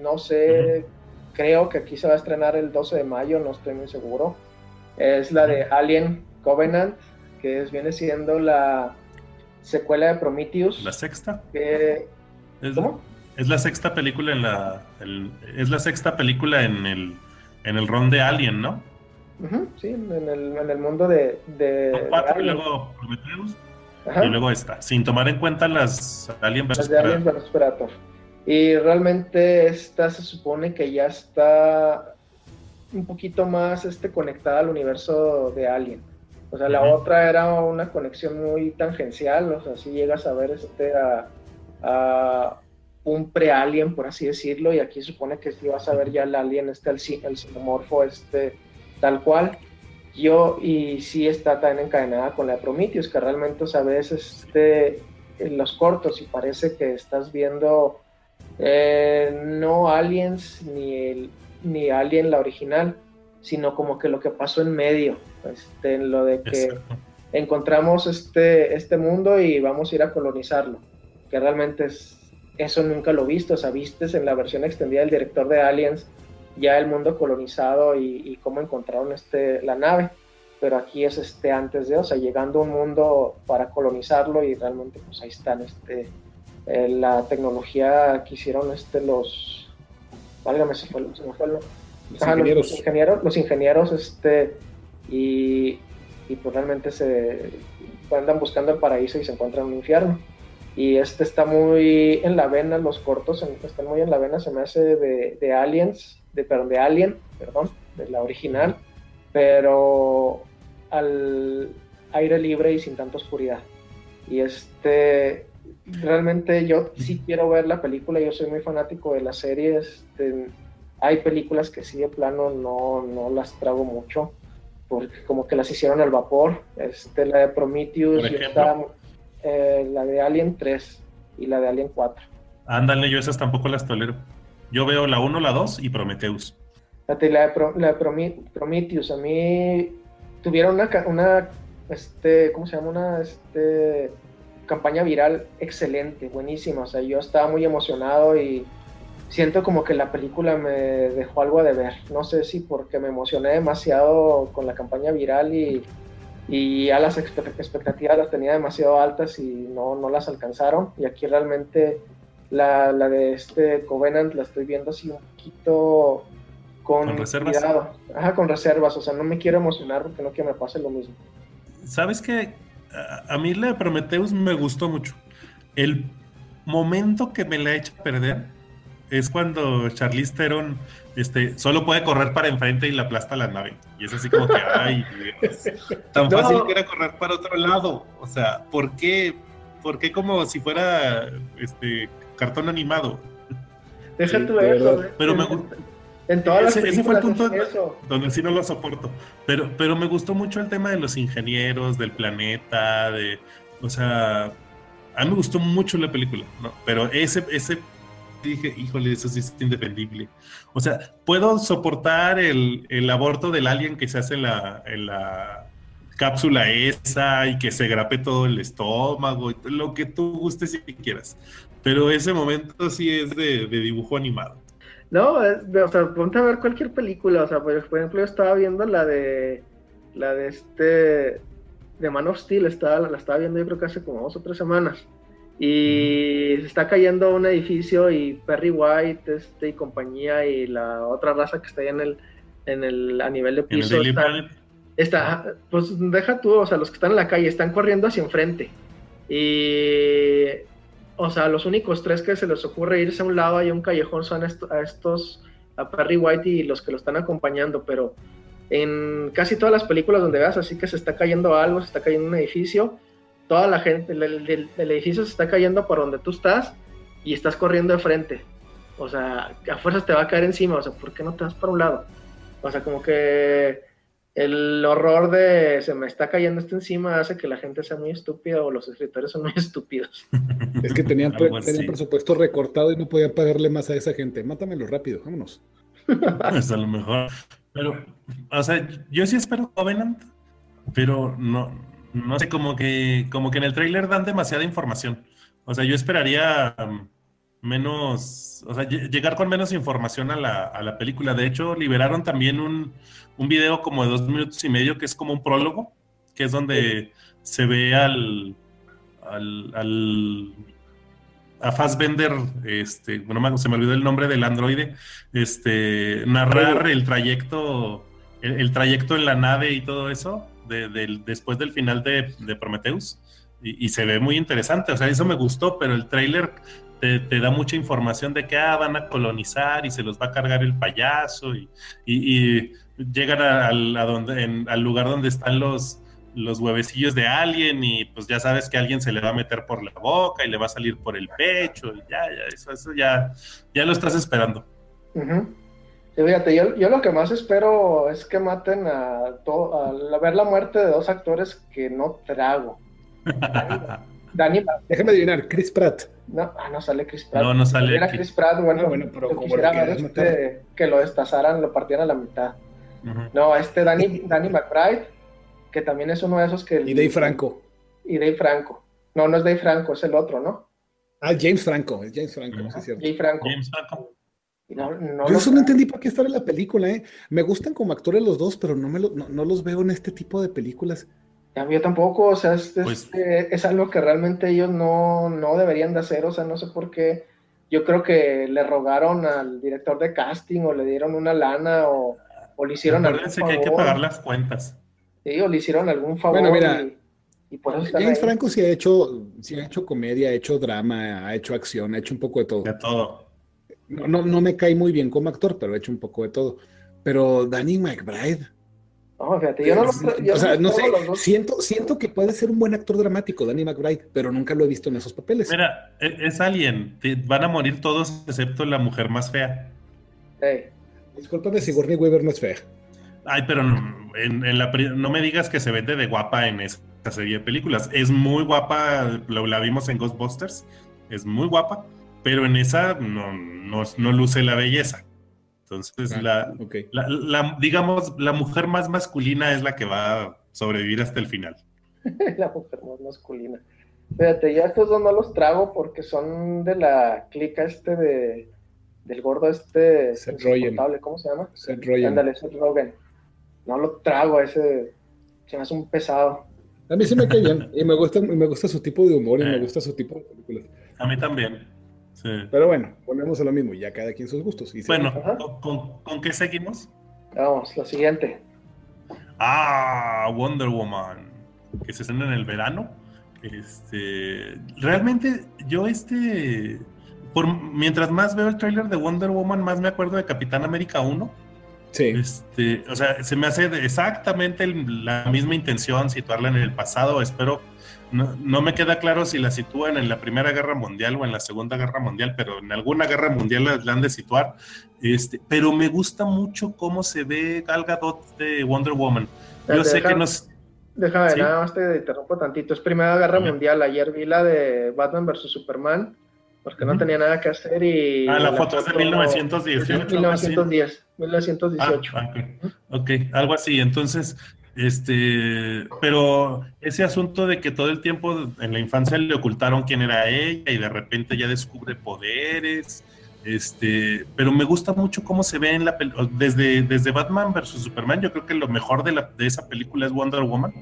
No sé, creo que aquí se va a estrenar el 12 de mayo, no estoy muy seguro es la de Alien Covenant, que es, viene siendo la secuela de Prometheus. ¿La sexta? Que, ¿Es, ¿Cómo? Es la sexta película en la. es la sexta película en el, en el ron de Alien, ¿no? sí, en el, en el, mundo de. de, cuatro, y luego Prometheus. Y luego esta, sin tomar en cuenta las Alien vs. Predator. Y realmente esta se supone que ya está un poquito más este, conectada al universo de Alien. O sea, la otra era una conexión muy tangencial, o sea, si llegas a ver este, a, un pre-alien, por así decirlo, y aquí supone que si vas a ver ya el alien, este, el, el xenomorfo, este, tal cual. Yo, y sí está también encadenada con la de Prometheus, que realmente, o sea, ves este, en los cortos y parece que estás viendo eh, no aliens ni el, ni Alien la original, sino como que lo que pasó en medio, este, en lo de que encontramos este, este mundo y vamos a ir a colonizarlo, que realmente es, eso nunca lo visto, o sea, vistes en la versión extendida del director de Aliens ya el mundo colonizado y, cómo encontraron este, la nave, pero aquí es este antes de, o sea, llegando a un mundo para colonizarlo y realmente pues ahí están este, eh, la tecnología que hicieron este, los válgame, se, fue, se me fue los, ingenieros. Los, ingenieros, los ingenieros, este, y, y pues realmente se andan buscando el paraíso y se encuentran en un infierno. Y este está muy en la vena, los cortos están muy en la vena, se me hace de, de Aliens, de, perdón, de Alien, perdón, de la original, pero al aire libre y sin tanta oscuridad. Y este, realmente yo sí quiero ver la película, yo soy muy fanático de las series. hay películas que sí de plano no, no las trago mucho, porque como que las hicieron al vapor. Este, la de Prometheus, eh, la de Alien 3 y la de Alien 4. Ándale, yo esas tampoco las tolero. Yo veo la 1, la 2 y Prometheus. La de, la de Prometheus, a mí tuvieron una, una, este, ¿cómo se llama? Una, este, campaña viral excelente, buenísima. O sea, yo estaba muy emocionado y siento como que la película me dejó algo de ver. No sé si porque me emocioné demasiado con la campaña viral y, y a las expectativas las tenía demasiado altas y no, no las alcanzaron. Y aquí realmente la, la, de este Covenant la estoy viendo así un poquito con, ¿Con reservas. Ajá, con reservas. O sea, no me quiero emocionar porque no quiero que me pase lo mismo. ¿Sabes qué? A, mí la de Prometheus me gustó mucho. El momento que me la he hecho perder es cuando Charlize Theron este, solo puede correr para enfrente y la aplasta la nave. Y es así como que, ay, tan fácil que era correr para otro lado. O sea, ¿por qué? ¿Por qué como si fuera este cartón animado? Deja tu eso. Pero me gusta. En todas las ese, ese fue el punto donde sí no lo soporto. Pero, pero me gustó mucho el tema de los ingenieros, del planeta, de. O sea, a mí me gustó mucho la película, ¿no? Pero ese, ese dije, híjole, eso sí es indefendible. O sea, puedo soportar el, el aborto del alien que se hace en la, en la cápsula esa y que se grape todo el estómago, lo que tú gustes y quieras. Pero ese momento sí es de, de dibujo animado. No, o sea, ponte a ver cualquier película. O sea, por ejemplo, yo estaba viendo la de. La de este. De Man of Steel, estaba, la estaba viendo yo creo que hace como dos o tres semanas. Y se está cayendo un edificio y Perry White este, y compañía y la otra raza que está ahí en el, en el, a nivel de piso. Está, está, pues deja tú, o sea, los que están en la calle están corriendo hacia enfrente. Y o sea, los únicos tres que se les ocurre irse a un lado y a un callejón son a estos, a Perry White y los que lo están acompañando, pero en casi todas las películas donde veas así que se está cayendo algo, se está cayendo un edificio, toda la gente, el, edificio se está cayendo por donde tú estás y estás corriendo de frente. O sea, a fuerzas te va a caer encima, o sea, ¿por qué no te vas para un lado? O sea, como que el horror de se me está cayendo esto encima hace que la gente sea muy estúpida o los escritores son muy estúpidos. Es que tenían, presupuesto recortado y no podían pagarle más a esa gente. Mátamelo rápido, vámonos. Es a lo mejor. Pero, o sea, yo sí espero Covenant, pero no, no sé, como que, como que en el trailer dan demasiada información. O sea, yo esperaría um, menos, o sea, llegar con menos información a la, a la película. De hecho, liberaron también un, un video como de dos minutos y medio que es como un prólogo, que es donde se ve al, al, a Fassbender, este, bueno, se me olvidó el nombre del androide, este, narrar el trayecto, el, trayecto en la nave y todo eso, después del final de, de Prometheus. Y, se ve muy interesante, o sea, eso me gustó, pero el tráiler te, da mucha información de que ah, van a colonizar y se los va a cargar el payaso y, y llegan a, donde, al lugar donde están los, los huevecillos de alguien y pues ya sabes que alguien se le va a meter por la boca y le va a salir por el pecho. Y ya, ya, eso, eso ya, ya lo estás esperando. fíjate, yo, yo, lo que más espero es que maten a, todo, a ver la muerte de dos actores que no trago. Dani, Déjame adivinar, Chris Pratt. No, ah, no sale Chris Pratt. No, no sale. Era Chris Pratt, bueno, ah, bueno pero como ver este, que lo destazaran, lo partieran a la mitad. No, este Danny, Danny McBride, que también es uno de esos que... Y Dave Franco. Y Dave Franco. No, no es Dave Franco, es el otro, ¿no? Ah, James Franco, es James Franco, sí, cierto. James Franco. James Franco. Yo eso no entendí por qué estar en la película, ¿eh? Me gustan como actores los dos, pero no, me no, los veo en este tipo de películas. Yo tampoco, o sea, es, pues eh, es, algo que realmente ellos no, no deberían de hacer, o sea, no sé por qué. Yo creo que le rogaron al director de casting o le dieron una lana o, o le hicieron algún favor. que hay que pagar las cuentas. Sí, o le hicieron algún favor. Bueno, mira, y, por eso James Franco sí ha hecho, sí ha hecho comedia, ha hecho drama, ha hecho acción, ha hecho un poco de todo. De todo. No, no, no me cae muy bien como actor, pero ha hecho un poco de todo. Pero Danny McBride. No, fíjate, yo no lo O sea, no sé, siento, siento que puede ser un buen actor dramático, Danny McBride, pero nunca lo he visto en esos papeles. Mira, e, es, alguien, van a morir todos excepto la mujer más fea. Hey. Disculpame si Sigourney Weaver no es fea. Ay, pero no, en, la, no me digas que se vende de guapa en esa serie de películas. Es muy guapa, lo, la vimos en Ghostbusters, es muy guapa, pero en esa no, no, luce la belleza. Entonces, ah, la, la, digamos, la mujer más masculina es la que va a sobrevivir hasta el final. la mujer más masculina. Fíjate, ya estos dos no los trago porque son de la clica este de del gordo este Seth Rogen. ¿cómo se llama? Seth Rogen. Ándale, Seth Rogen. No lo trago, ese se me hace un pesado. A mí sí me cae bien y me gusta, me gusta su tipo de humor y me gusta su tipo de películas. A mí también. Sí. Pero bueno, ponemos a lo mismo, ya cada quien sus gustos. bueno, ¿con, ¿con, qué seguimos? Vamos, lo siguiente. Ah, Wonder Woman, que se estrena en el verano. Este, realmente yo este por, mientras más veo el tráiler de Wonder Woman, más me acuerdo de Capitán América 1. Sí. Este, o sea, se me hace exactamente la misma intención situarla en el pasado. Espero, no, no, me queda claro si la sitúan en la Primera Guerra Mundial o en la Segunda Guerra Mundial, pero en alguna guerra mundial la, han de situar. Este, pero me gusta mucho cómo se ve Gal Gadot de Wonder Woman. Yo sé que nos Déjame, nada más te interrumpo tantito. Es Primera Guerra Mundial. Ayer vi la de Batman vs Superman, porque no tenía nada que hacer y... Ah, la, foto, es de 1918. 1910, 1918. Ah, ok, algo así. Entonces, este, pero ese asunto de que todo el tiempo en la infancia le ocultaron quién era ella y de repente ya descubre poderes este, pero me gusta mucho cómo se ve en la desde desde Batman versus Superman. Yo creo que lo mejor de, la, de esa película es Wonder Woman.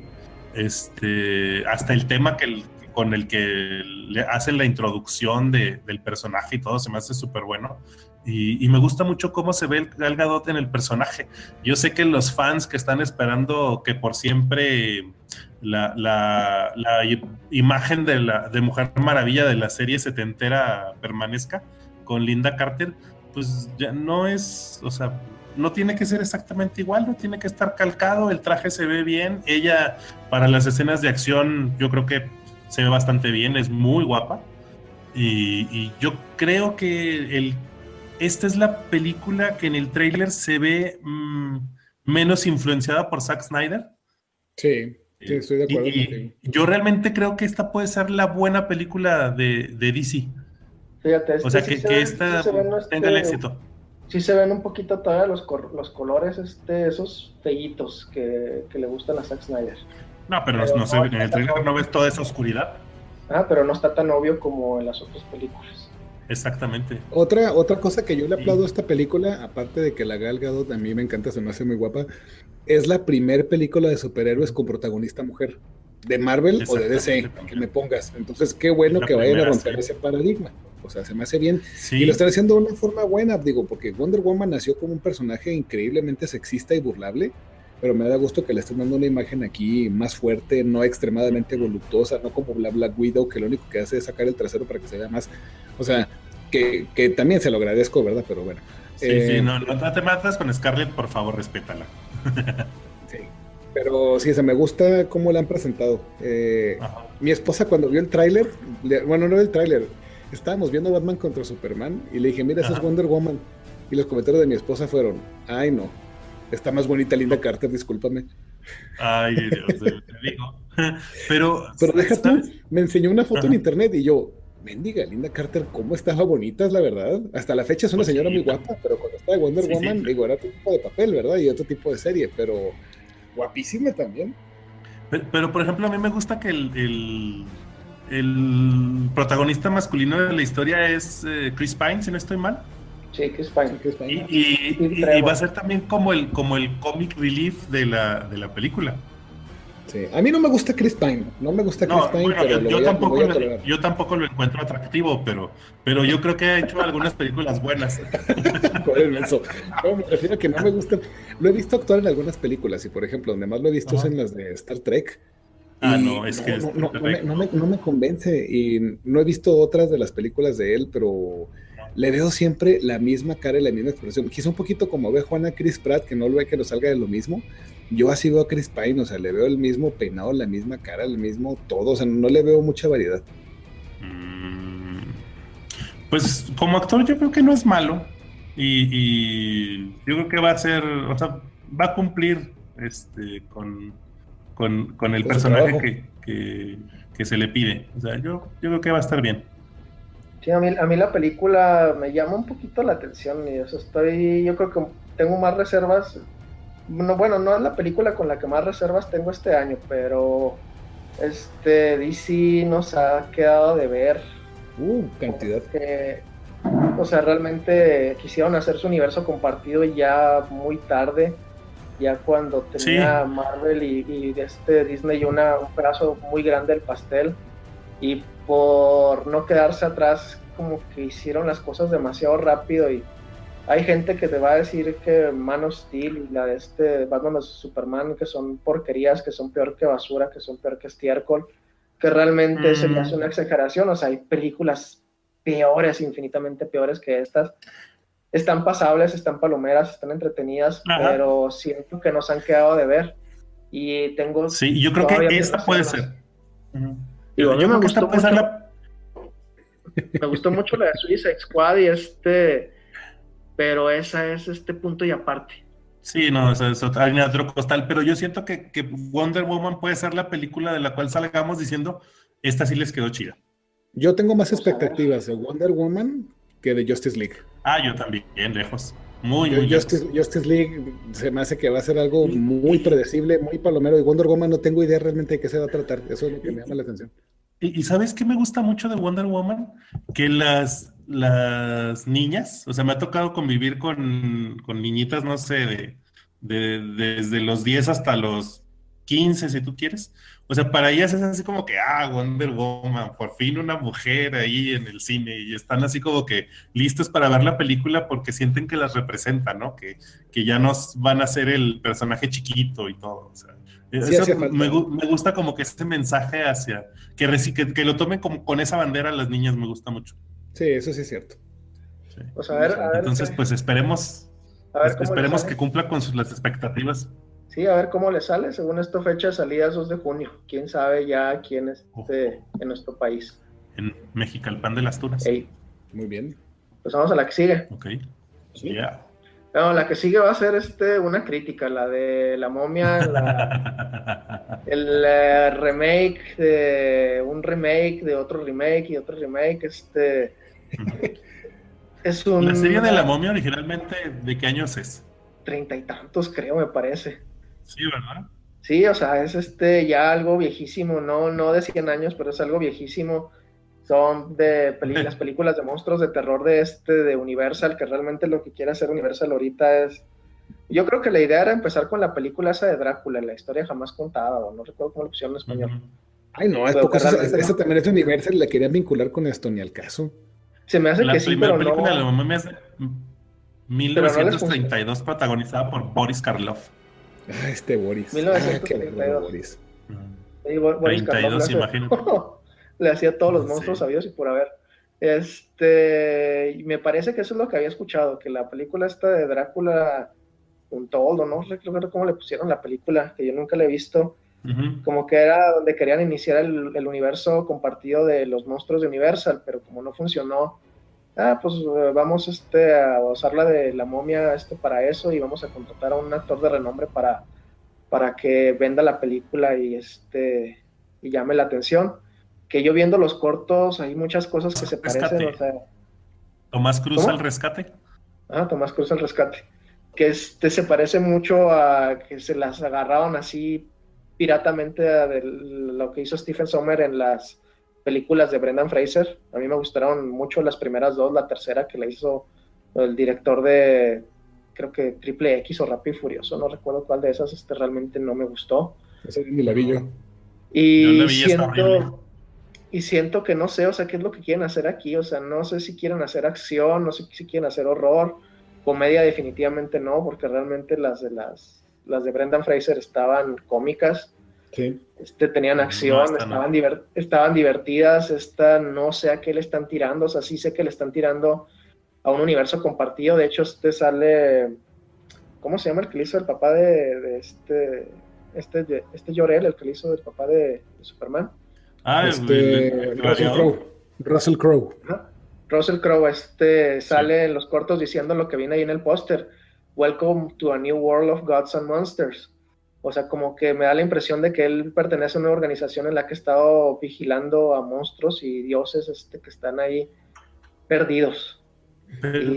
Este, hasta el tema que con el que le hacen la introducción de, del personaje y todo se me hace súper bueno. Y, me gusta mucho cómo se ve el Gal Gadot en el personaje. Yo sé que los fans que están esperando que por siempre la, la, la imagen de, la, de Mujer Maravilla de la serie setentera permanezca, con Linda Carter, pues ya no es, o sea, no tiene que ser exactamente igual, no tiene que estar calcado, el traje se ve bien, ella para las escenas de acción yo creo que se ve bastante bien, es muy guapa y, yo creo que el, esta es la película que en el trailer se ve mm, menos influenciada por Zack Snyder. Sí, estoy de acuerdo. Y, yo realmente creo que esta puede ser la buena película de, de DC. Fíjate, o sea, que, esta tenga el éxito. Sí se ven un poquito todavía los, los colores, este, esos feitos que, le gustan a Zack Snyder. No, pero, no, no, en el trailer no ves toda esa oscuridad. Ah, pero no está tan obvio como en las otras películas. Exactamente. Otra, otra cosa que yo le aplaudo a esta película, aparte de que la Gal Gadot a mí me encanta, se me hace muy guapa, es la primer película de superhéroes con protagonista mujer. De Marvel o de DC, que me pongas. Entonces, qué bueno que vayan a romper ese paradigma. O sea, se me hace bien. Y lo están haciendo de una forma buena, digo, porque Wonder Woman nació como un personaje increíblemente sexista y burlable, pero me da gusto que le estén dando una imagen aquí más fuerte, no extremadamente voluptuosa, no como la Black Widow, que lo único que hace es sacar el trasero para que se vea más. O sea, que, también se lo agradezco, ¿verdad? Pero bueno. Sí, sí, eh, no, no te matas con Scarlett, por favor, respétala. sí. Pero sí, se me gusta cómo la han presentado. Eh, mi esposa cuando vio el tráiler, bueno, no el tráiler, estábamos viendo Batman contra Superman y le dije, mira, esa es Wonder Woman. Y los comentarios de mi esposa fueron, ay no, está más bonita Linda Carter, discúlpame. Ay, Dios, te digo. Pero, Pero deja tú, me enseñó una foto en internet y yo, mendiga, Linda Carter, ¿cómo estaba bonita, es la verdad? Hasta la fecha es una pues señora muy guapa, pero cuando estaba de Wonder Woman, digo, era otro tipo de papel, ¿verdad? Y otro tipo de serie, pero guapísima también. Pero, por ejemplo, a mí me gusta que el el protagonista masculino de la historia es eh, Chris Pine, si no estoy mal. Sí, Chris Pine. Y, va a ser también como el, como el comic relief de la, de la película. Sí. A mí no me gusta Chris Pine, no me gusta Chris Pine, pero yo, tampoco lo, yo tampoco lo encuentro atractivo, pero, pero yo creo que ha hecho algunas películas buenas. No, me refiero a que no me gusta. Lo he visto actuar en algunas películas y, por ejemplo, donde más lo he visto es en las de Star Trek Ah, no, es que no, me, convence y no he visto otras de las películas de él, pero le veo siempre la misma cara y la misma expresión. Quizá un poquito como ve Juana Chris Pratt, que no lo ve que lo salga de lo mismo. Yo así veo a Chris Pine, o sea, le veo el mismo peinado, la misma cara, el mismo todo, o sea, no le veo mucha variedad. Mm, pues como actor yo creo que no es malo y, y yo creo que va a ser, o sea, va a cumplir este con con, con el personaje que, que, se le pide. O sea, yo, yo creo que va a estar bien. Sí, a mí, a mí la película me llama un poquito la atención y eso estoy, yo creo que tengo más reservas. No, bueno, no es la película con la que más reservas tengo este año, pero este DC nos ha quedado de ver. Uh, cantidad. o sea, realmente quisieron hacer su universo compartido ya muy tarde ya cuando tenía Marvel y, este Disney una, un pedazo muy grande del pastel y por no quedarse atrás como que hicieron las cosas demasiado rápido y hay gente que te va a decir que Man of Steel y la de este Batman vs Superman que son porquerías, que son peor que basura, que son peor que estiércol, que realmente mm. hace una exageración, o sea, hay películas peores, infinitamente peores que estas. Están pasables, están palomeras, están entretenidas, pero siento que nos han quedado de ver. Y tengo. Sí, yo creo que esta puede ser. Yo, creo que esta puede ser la. Me gustó mucho la de Suicide Squad y este. Pero esa es este punto y aparte. Sí, no, eso es otro costal, pero yo siento que, que, Wonder Woman puede ser la película de la cual salgamos diciendo, esta sí les quedó chida. Yo tengo más expectativas de Wonder Woman que de Justice League. Ah, yo también, lejos. Muy, muy Justice, Justice, League se me hace que va a ser algo muy predecible, muy palomero. Y Wonder Woman no tengo idea realmente de qué se va a tratar. Eso es lo que me llama la atención. ¿Y, sabes qué me gusta mucho de Wonder Woman? Que las, las niñas, o sea, me ha tocado convivir con, con niñitas, no sé, de, de, desde los 10 hasta los 15, si tú quieres. O sea, para ellas es así como que, ah, Wonder Woman, por fin una mujer ahí en el cine y están así como que listos para ver la película porque sienten que las representa, ¿no? Que, que ya no van a ser el personaje chiquito y todo. O sea, eso me, me, gusta como que ese mensaje hacia, que, que, que, lo tomen como con esa bandera las niñas me gusta mucho. Sí, eso sí es cierto. Pues a ver, a ver, Entonces, pues esperemos, esperemos que cumpla con sus, las expectativas. Sí, a ver cómo le sale. Según esta fecha salía 2 de junio. Quién sabe ya quién esté en nuestro país. En México, el pan de las tunas. Muy bien. Pues vamos a la que sigue. Ok. ¿Sí? No, la que sigue va a ser este, una crítica, la de la momia, el eh, remake de un remake de otro remake y otro remake. Este es un. La serie de la momia originalmente, ¿de qué años es? Treinta y tantos, creo, me parece. Sí, ¿verdad? Sí, o sea, es este ya algo viejísimo, no, no de 100 años, pero es algo viejísimo. Son de las películas de monstruos de terror de este, de Universal, que realmente lo que quiere hacer Universal ahorita es. Yo creo que la idea era empezar con la película esa de Drácula, la historia jamás contada, o no recuerdo cómo lo pusieron en español. Ay, no, es porque esa, también es Universal, la querían vincular con esto, ni al caso. Se me hace que sí, pero película no. de la es 1932, protagonizada por Boris Karloff. Ah, este Boris. 1932. Ah, Boris. Sí, Boris 32, imagino. le hacía todos los monstruos sabios y por haber. Este, me parece que eso es lo que había escuchado, que la película esta de Drácula un todo, no recuerdo cómo le pusieron la película, que yo nunca la he visto, como que era donde querían iniciar el, el, universo compartido de los monstruos de Universal, pero como no funcionó, ah, pues eh, vamos este, a usar la de la momia este, para eso y vamos a contratar a un actor de renombre para, para que venda la película y, este, y llame la atención. Que yo viendo los cortos, hay muchas cosas que se parecen. O sea, Tomás Cruz al rescate. Ah, Tomás Cruz al rescate. Que este se parece mucho a que se las agarraron así piratamente de lo que hizo Stephen Sommer en las películas de Brendan Fraser. A mí me gustaron mucho las primeras dos, la tercera que la hizo el director de, creo que Triple X o Rápido y Furioso, no recuerdo cuál de esas, este realmente no me gustó. Ese. Y siento, y siento que no sé, o sea, qué es lo que quieren hacer aquí, o sea, no sé si quieren hacer acción, no sé si quieren hacer horror, comedia definitivamente no, porque realmente las de las, las de Brendan Fraser estaban cómicas este, tenían acción, estaban, estaban divertidas, esta, no sé a qué le están tirando, o sea, sí sé que le están tirando a un universo compartido, de hecho este sale, ¿cómo se llama el que le hizo el papá de, este, este, este Llorel, el que le hizo el papá de, Superman? Ah, este, Russell Crowe. Russell Crowe. Russell Crowe, este, sale en los cortos diciendo lo que viene ahí en el póster. Welcome to a new world of gods and monsters. O sea, como que me da la impresión de que él pertenece a una organización en la que ha estado vigilando a monstruos y dioses este, que están ahí perdidos.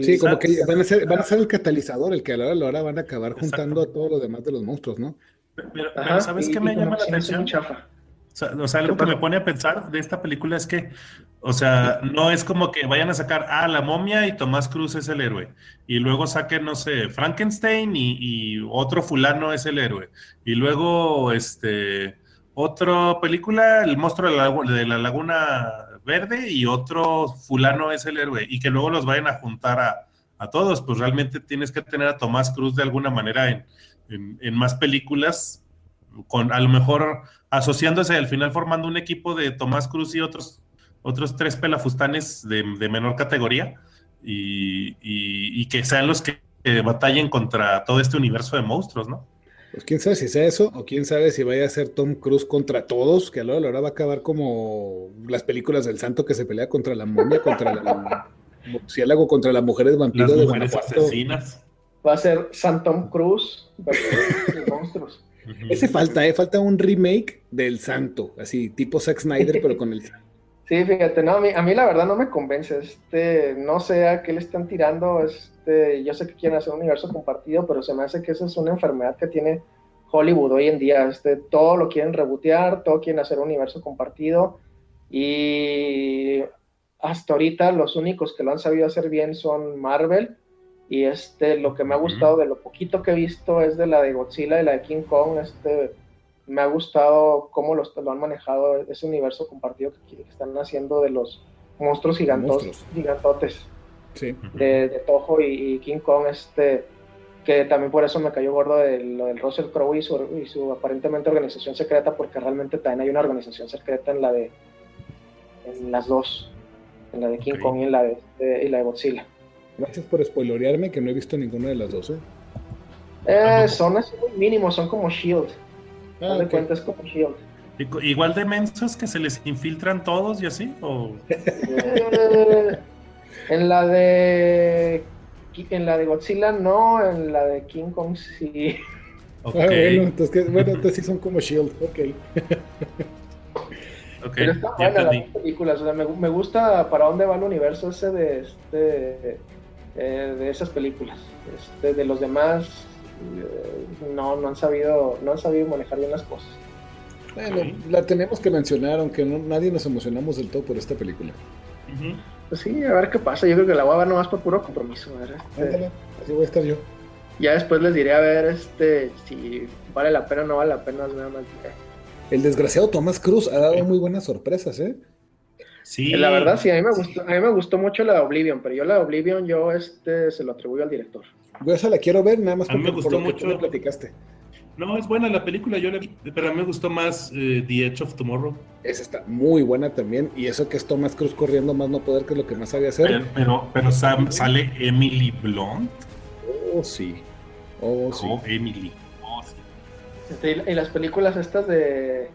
sí, como que van a, ser, van a ser el catalizador, el que a la hora, la hora van a acabar juntando a todo lo demás de los monstruos, ¿no? Pero, ¿sabes qué me llama la atención? Chafa. O sea, algo que me pone a pensar de esta película es que, o sea, no es como que vayan a sacar, ah, la momia y Tomás Cruz es el héroe. Y luego saquen, no sé, Frankenstein y, otro fulano es el héroe. Y luego, este, otra película, El monstruo de la, de la, Laguna Verde y otro fulano es el héroe. Y que luego los vayan a juntar a, a todos. Pues realmente tienes que tener a Tomás Cruz de alguna manera en, en, en más películas con a lo mejor asociándose al final formando un equipo de Tomás Cruz y otros otros tres pelafustanes de, menor categoría y, que sean los que batallen contra todo este universo de monstruos, ¿no? Pues quién sabe si sea eso, o quién sabe si vaya a ser Tom Cruise contra todos, que a lo hora va a acabar como las películas del santo que se pelea contra la momia, contra la murciélago, contra las mujeres vampiros las mujeres asesinas. Va a ser San Tom Cruise monstruos. Ese falta, ¿eh? Falta un remake del santo, así, tipo Zack Snyder, pero con el Sí, fíjate, no, a mí, a mí la verdad no me convence. Este, no sé a qué le están tirando. Este, yo sé que quieren hacer un universo compartido, pero se me hace que esa es una enfermedad que tiene Hollywood hoy en día. Este, todo lo quieren rebotear, todo quieren hacer un universo compartido. Y hasta ahorita los únicos que lo han sabido hacer bien son Marvel. Y este, lo que me ha gustado de lo poquito que he visto es de la de Godzilla y la de King Kong. Este, me ha gustado cómo lo, lo han manejado ese universo compartido que, están haciendo de los monstruos gigantos, gigantotes de, de, Toho y, King Kong, este, que también por eso me cayó gordo de lo del Russell Crowe y su, aparentemente organización secreta, porque realmente también hay una organización secreta en la de en las dos, en la de King Kong y en la de, y la de Godzilla. Gracias por spoilorearme que no he visto ninguna de las dos. ¿eh? Eh, son así muy mínimos, son como Shield. Ah, como Shield. Igual de mensos que se les infiltran todos y así, o... Eh, en la de en la de Godzilla no, en la de King Kong sí. Okay. Ah, bueno, entonces, bueno, entonces sí son como Shield, ok. okay Pero está buena las películas, o sea, me, me, gusta para dónde va el universo ese de este eh, de esas películas. Este, de los demás no, no han sabido, no han sabido manejar bien las cosas. Bueno, la tenemos que mencionar, aunque no, nadie nos emocionamos del todo por esta película. Pues sí, a ver qué pasa. Yo creo que la voy a ver nomás por puro compromiso. Este, así voy a estar yo. Ya después les diré a ver este si vale la pena o no vale la pena. Nada más El desgraciado Tomás Cruz ha dado muy buenas sorpresas, ¿eh? Sí. La verdad, sí, a mí me gustó, a mí me gustó mucho la de Oblivion, pero yo la de Oblivion yo este, se lo atribuyo al director. Yo esa la quiero ver, nada más porque, a mí me gustó mucho. me platicaste. No, es buena la película, yo la vi, pero a mí me gustó más eh, The Edge of Tomorrow. Esa está muy buena también, y eso que es Thomas Cruz corriendo más no poder que es lo que más sabía hacer. Pero, pero, sale Emily Blunt. Oh, sí. Oh, sí. Oh, Emily. Oh, sí. Este, y las películas estas de,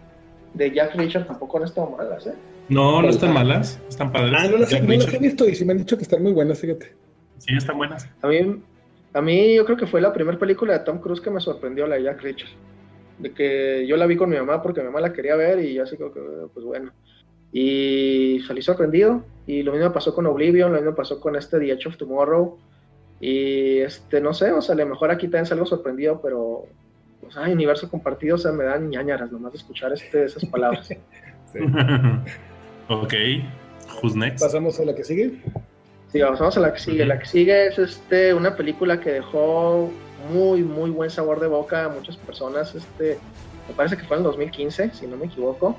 de Jack Richard tampoco han estado malas, ¿eh? No, no están malas, están padres. Ah, no las, no las he visto y sí me han dicho que están muy buenas, fíjate. Sí, están buenas. A mí a mí yo creo que fue la primera película de Tom Cruise que me sorprendió, la de Jack Richard. De que yo la vi con mi mamá porque mi mamá la quería ver y yo así como que, pues bueno. Y salí sorprendido. Y lo mismo pasó con Oblivion, lo mismo pasó con este The Edge of Tomorrow. Y este, no sé, o sea, a lo mejor aquí también salgo sorprendido, pero, pues, ay, universo compartido, o sea, me dan ñañaras nomás de escuchar este, esas palabras. ok, who's next? Pasamos a la que sigue. Sí, vamos a la que sigue. La que sigue es este, una película que dejó muy, muy buen sabor de boca a muchas personas. Este, me parece que fue en 2015, si no me equivoco.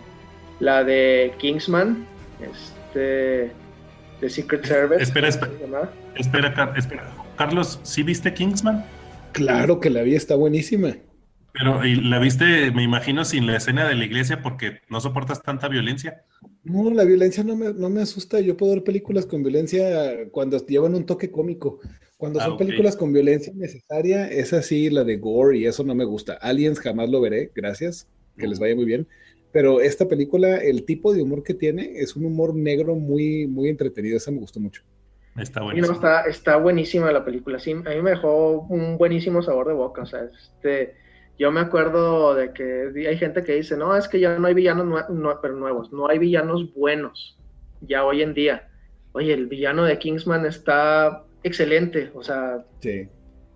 La de Kingsman, este, de Secret Service. Espera, espera. Espera, espera. Carlos, ¿sí viste Kingsman? Claro que la vi, está buenísima. Pero ¿y la viste, me imagino, sin la escena de la iglesia porque no soportas tanta violencia. No, la violencia no me, no me asusta. Yo puedo ver películas con violencia cuando llevan un toque cómico. Cuando ah, son películas con violencia necesaria, es así la de gore y eso no me gusta. Aliens jamás lo veré, gracias, que les vaya muy bien. Pero esta película, el tipo de humor que tiene es un humor negro muy, muy entretenido. Esa me gustó mucho. Está buenísima. está, está buenísima la película. Sí, a mí me dejó un buenísimo sabor de boca. O sea, este yo me acuerdo de que hay gente que dice, no, es que ya no hay villanos pero nuevos, no hay villanos buenos ya hoy en día. Oye, el villano de Kingsman está excelente, o sea,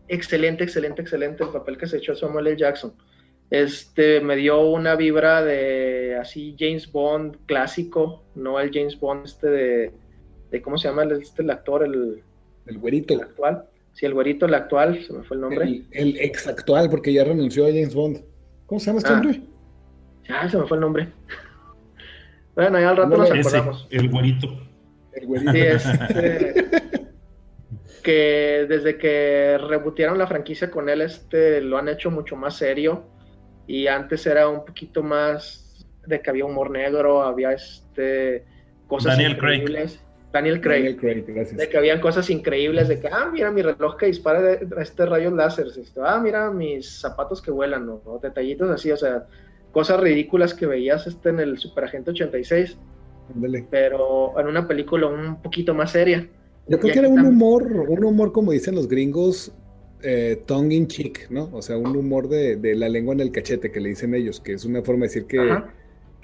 excelente, excelente, excelente el papel que se echó Samuel L. Jackson. Este me dio una vibra de así James Bond clásico, no el James Bond este de, de ¿cómo se llama este el actor? El, el güerito. El actual. Sí, el güerito, el actual, se me fue el nombre. El, ex actual, porque ya renunció a James Bond. ¿Cómo se llama este ah. hombre? Ya, se me fue el nombre. Bueno, ya al rato nos acordamos. el güerito. El güerito. Sí, este, que desde que rebotearon la franquicia con él, este, lo han hecho mucho más serio. Y antes era un poquito más de que había humor negro, había este cosas Daniel increíbles. Craig. Daniel Craig. Daniel Craig, gracias. De que habían cosas increíbles, de que, ah, mira mi reloj que dispara de, este rayos láser, este, ah, mira mis zapatos que vuelan, o, o detallitos así, o sea, cosas ridículas que veías este en el Superagente 86, Ándale. pero en una película un poquito más seria. Yo creo que era un humor, un humor como dicen los gringos, eh, tongue in cheek, ¿no? O sea, un humor de, de la lengua en el cachete que le dicen ellos, que es una forma de decir que, Ajá.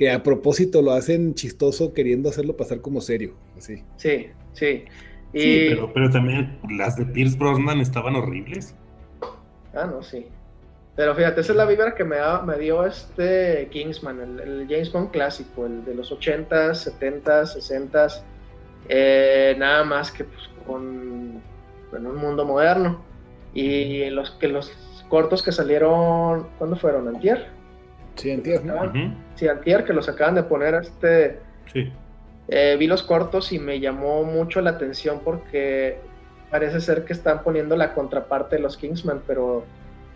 Que a propósito lo hacen chistoso queriendo hacerlo pasar como serio, así. Sí, sí. Y, Sí, pero, pero también las de Pierce Brosnan estaban horribles. Ah, no, sí. Pero fíjate, esa es la vibra que me, da- me dio este Kingsman, el, el James Bond clásico, el de los 80s, 70s, 60s, eh, nada más que pues, con, en un mundo moderno. Y los que los cortos que salieron, ¿cuándo fueron? ¿Antier? Sí. Ah, Ujú, Sí, Antier, que los acaban de poner este... Sí. Eh, vi los cortos y me llamó mucho la atención porque parece ser que están poniendo la contraparte de los Kingsman, pero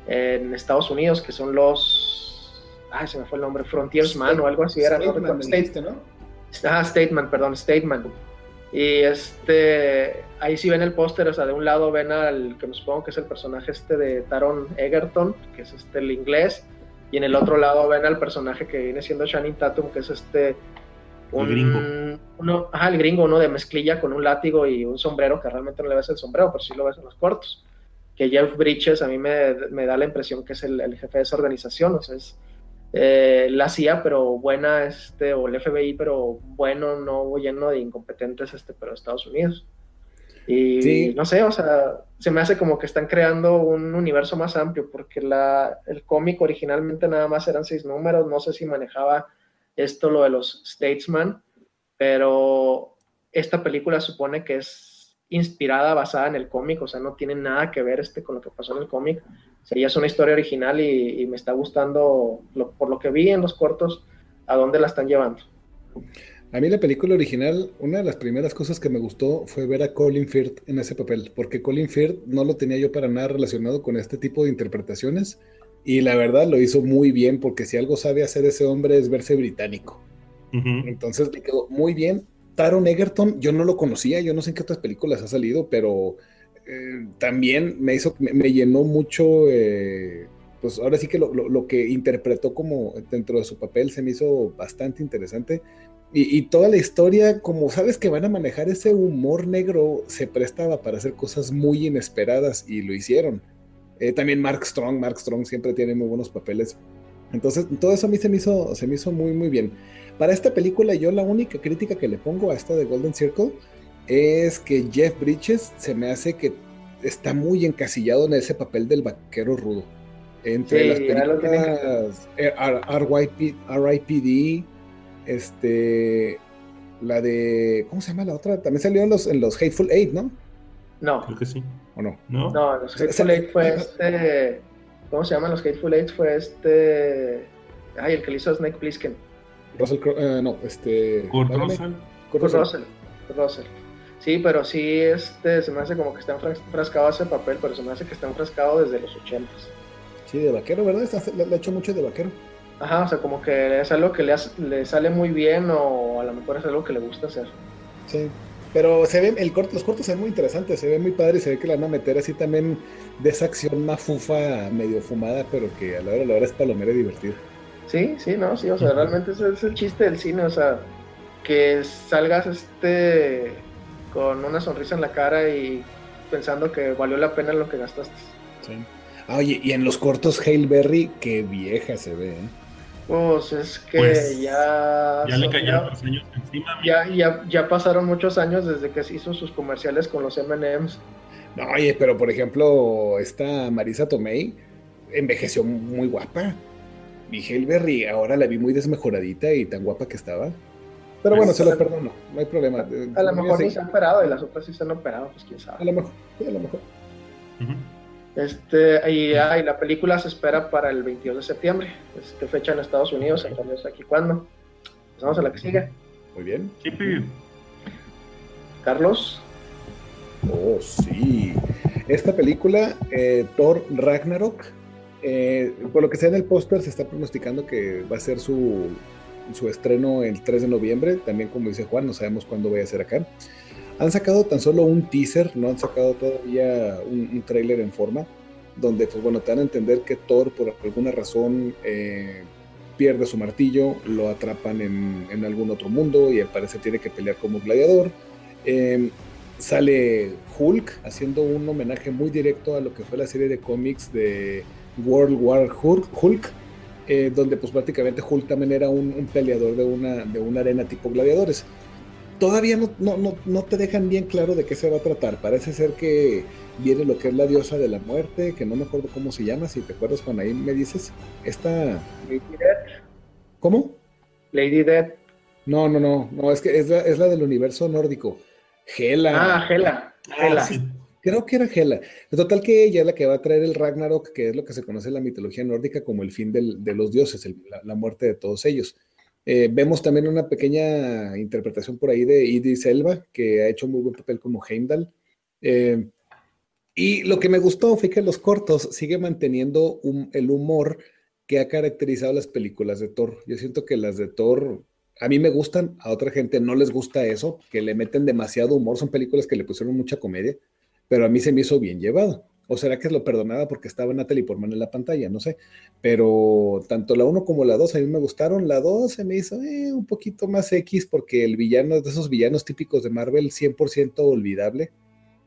en Estados Unidos, que son los. Ay, se me fue el nombre, Frontiersman o algo así era. ¿no? Statement, State- ¿no? Ah, Stateman, perdón, Stateman. Y este, ahí sí ven el póster, o sea, de un lado ven al que me supongo que es el personaje este de Taron Egerton, que es este el inglés, y en el otro lado ven al personaje que viene siendo Channing Tatum, que es este El gringo. Uno, ajá, el gringo, uno de mezclilla con un látigo y un sombrero, que realmente no le ves el sombrero, pero sí lo ves en los cortos. Que Jeff Bridges a mí me, me da la impresión que es el, el jefe de esa organización, o sea, es eh, la CIA, pero buena, este, o el FBI, pero bueno, no lleno de incompetentes, este, pero Estados Unidos. Y Sí. no sé, o sea, se me hace como que están creando un universo más amplio, porque la, el cómic originalmente nada más eran seis números, no sé si manejaba esto lo de los Statesman, pero esta película supone que es inspirada, basada en el cómic, o sea, no tiene nada que ver este con lo que pasó en el cómic. O sea, ya es una historia original y, y me está gustando, lo- por lo que vi en los cortos, a dónde la están llevando. A mí la película original, una de las primeras cosas que me gustó fue ver a Colin Firth en ese papel, porque Colin Firth no lo tenía yo para nada relacionado con este tipo de interpretaciones y la verdad lo hizo muy bien, porque si algo sabe hacer ese hombre es verse británico. Entonces le quedó muy bien. Taron Egerton, yo no lo conocía, yo no sé en qué otras películas ha salido, pero eh, también me hizo, me, me llenó mucho, eh, pues ahora sí que lo, lo- lo que interpretó como dentro de su papel se me hizo bastante interesante. Y, y toda la historia, como sabes que van a manejar ese humor negro, se prestaba para hacer cosas muy inesperadas y lo hicieron. Eh, también Mark Strong, Mark Strong siempre tiene muy buenos papeles. Entonces, todo eso a mí se me hizo, se me hizo muy, muy bien. Para esta película, yo la única crítica que le pongo a esta de Golden Circle es que Jeff Bridges se me hace que está muy encasillado en ese papel del vaquero rudo. Entre Sí, las películas eh, RIPD, este, la de, ¿cómo se llama la otra? También salió en los, en los Hateful Eight, ¿no? No, Creo que sí. ¿O no? ¿No? no, los Hateful Eight fue este. ¿Cómo se llaman los Hateful Eight? Fue este. Ay, el que le hizo a Snake Plissken. Russell Crowe, eh, no, este. Kurt Russell. Kurt Russell. Russell. Kurt Russell. Sí, pero sí, este, se me hace como que está enfras- enfrascado ese papel, pero se me hace que está enfrascado desde los ochentas. Sí, de vaquero, ¿verdad? Le ha hecho mucho de vaquero. Ajá, o sea, como que es algo que le, hace- le sale muy bien o a lo mejor es algo que le gusta hacer. Sí. Pero se ve, el corto, los cortos se ven muy interesantes, se ve muy padre y se ve que la van a meter así también de esa acción mafufa, medio fumada, pero que a la hora, a la hora es palomera y divertida. Sí, sí, no, sí, o sea, realmente ese es el chiste del cine, o sea, que salgas este con una sonrisa en la cara y pensando que valió la pena lo que gastaste. Sí. Ah, oye, y en los cortos Hail Berry, qué vieja se ve, ¿eh? Pues es que Pues, ya, Ya le cayeron los años encima. ya, ya, ya pasaron muchos años desde que se hizo sus comerciales con los M&M's. No, oye, pero por ejemplo, esta Marisa Tomei envejeció muy guapa. Hail Berry ahora la vi muy desmejoradita y tan guapa que estaba. Pero bueno, Pues, se lo perdono, no hay problema. A lo mejor ni seguir. se han operado y las otras sí se han operado, pues quién A sabe. lo mejor, sí, a lo mejor. Ujú. Este, y, ah, y la película se espera para el 22 de septiembre. Este, fecha en Estados Unidos, entonces aquí cuándo. Pasamos a la que sigue. Muy bien. Sí, pi. Carlos. Oh, sí. Esta película, eh, Thor Ragnarok, eh, por lo que sea en el póster, se está pronosticando que va a ser su su estreno el 3 de noviembre. También, como dice Juan, no sabemos cuándo vaya a ser acá. Han sacado tan solo un teaser, no han sacado todavía un, un tráiler en forma, donde, pues bueno, te dan a entender que Thor, por alguna razón, eh, pierde su martillo, lo atrapan en, algún otro mundo y al parecer tiene que pelear como gladiador. Em, sale Hulk haciendo un homenaje muy directo a lo que fue la serie de cómics de World War Hulk, eh, donde pues prácticamente Hulk también era un, peleador de una, de una arena tipo gladiadores todavía no, no, no, te dejan bien claro de qué se va a tratar. Parece ser que viene lo que es la diosa de la muerte, que no me acuerdo cómo se llama, si te acuerdas cuando ahí me dices. Esta... Lady Death. ¿Cómo? Lady Death. No, no, no, no, es que es la, es la del universo nórdico. Gela. Ah, Gela. Gela. creo que era Gela. Total que ella es la que va a traer el Ragnarok, que es lo que se conoce en la mitología nórdica como el fin de los dioses, la muerte de todos ellos. Eh, vemos también una pequeña interpretación por ahí de Idris Elba, que ha hecho muy buen papel como Heimdall. Eh, y lo que me gustó fue que los cortos sigue manteniendo el humor que ha caracterizado las películas de Thor. Yo siento que las de Thor a mí me gustan, a otra gente no les gusta eso, que le meten demasiado humor. Son películas que le pusieron mucha comedia, pero a mí se me hizo bien llevado. ¿O será que lo perdonaba porque estaba Natalie Portman en la pantalla? No sé. Pero tanto la 1 como la 2 a mí me gustaron. La 2 se me hizo eh, un poquito más X porque el villano es de esos villanos típicos de Marvel, 100% olvidable.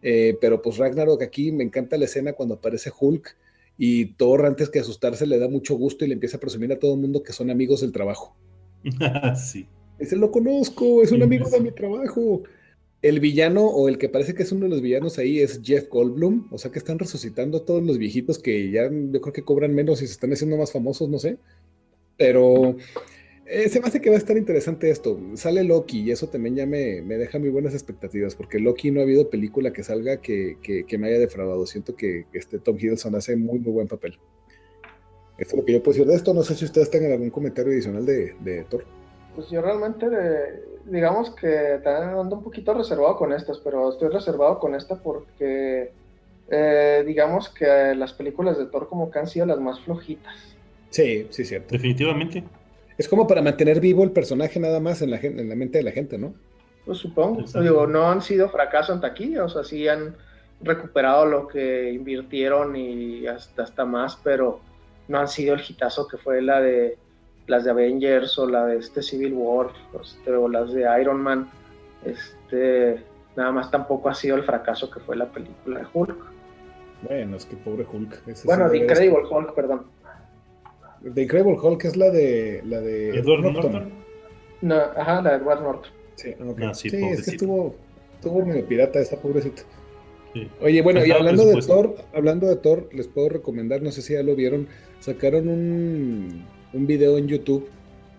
Eh, pero pues Ragnarok aquí me encanta la escena cuando aparece Hulk y Thor antes que asustarse le da mucho gusto y le empieza a presumir a todo el mundo que son amigos del trabajo. sí. Ese lo conozco, es un amigo de mi trabajo el villano o el que parece que es uno de los villanos ahí es Jeff Goldblum, o sea que están resucitando a todos los viejitos que ya yo creo que cobran menos y se están haciendo más famosos, no sé. Pero eh, se me hace que va a estar interesante esto. Sale Loki y eso también ya me, deja muy buenas expectativas, porque Loki no ha habido película que salga que, me haya defraudado. Siento que este Tom Hiddleston hace muy, muy buen papel. Esto es lo que yo puedo decir de esto. No sé si ustedes tengan algún comentario adicional de Thor. Pues yo realmente digamos que ando un poquito reservado con estas, pero estoy reservado con esta porque eh, digamos que las películas de Thor como que han sido las más flojitas. Sí, sí, cierto. Definitivamente. Es como para mantener vivo el personaje nada más en la, en la mente de la gente, ¿no? Pues supongo. Digo, no han sido fracaso en taquilla, o sea, sí han recuperado lo que invirtieron y hasta, hasta más, pero no han sido el hitazo que fue la de las de Avengers o la de este Civil War este, o las de Iron Man, este, nada más tampoco ha sido el fracaso que fue la película de Hulk. Bueno, es que pobre Hulk. bueno, The Incredible Hulk, perdón. The Incredible Hulk es la de la de Edward Norton. No, ajá, la de Edward Norton. Sí, ah, sí, es que estuvo, estuvo medio pirata esa pobrecita. Oye, bueno, y hablando de Thor, hablando de Thor, les puedo recomendar, no sé si ya lo vieron, sacaron un un video en YouTube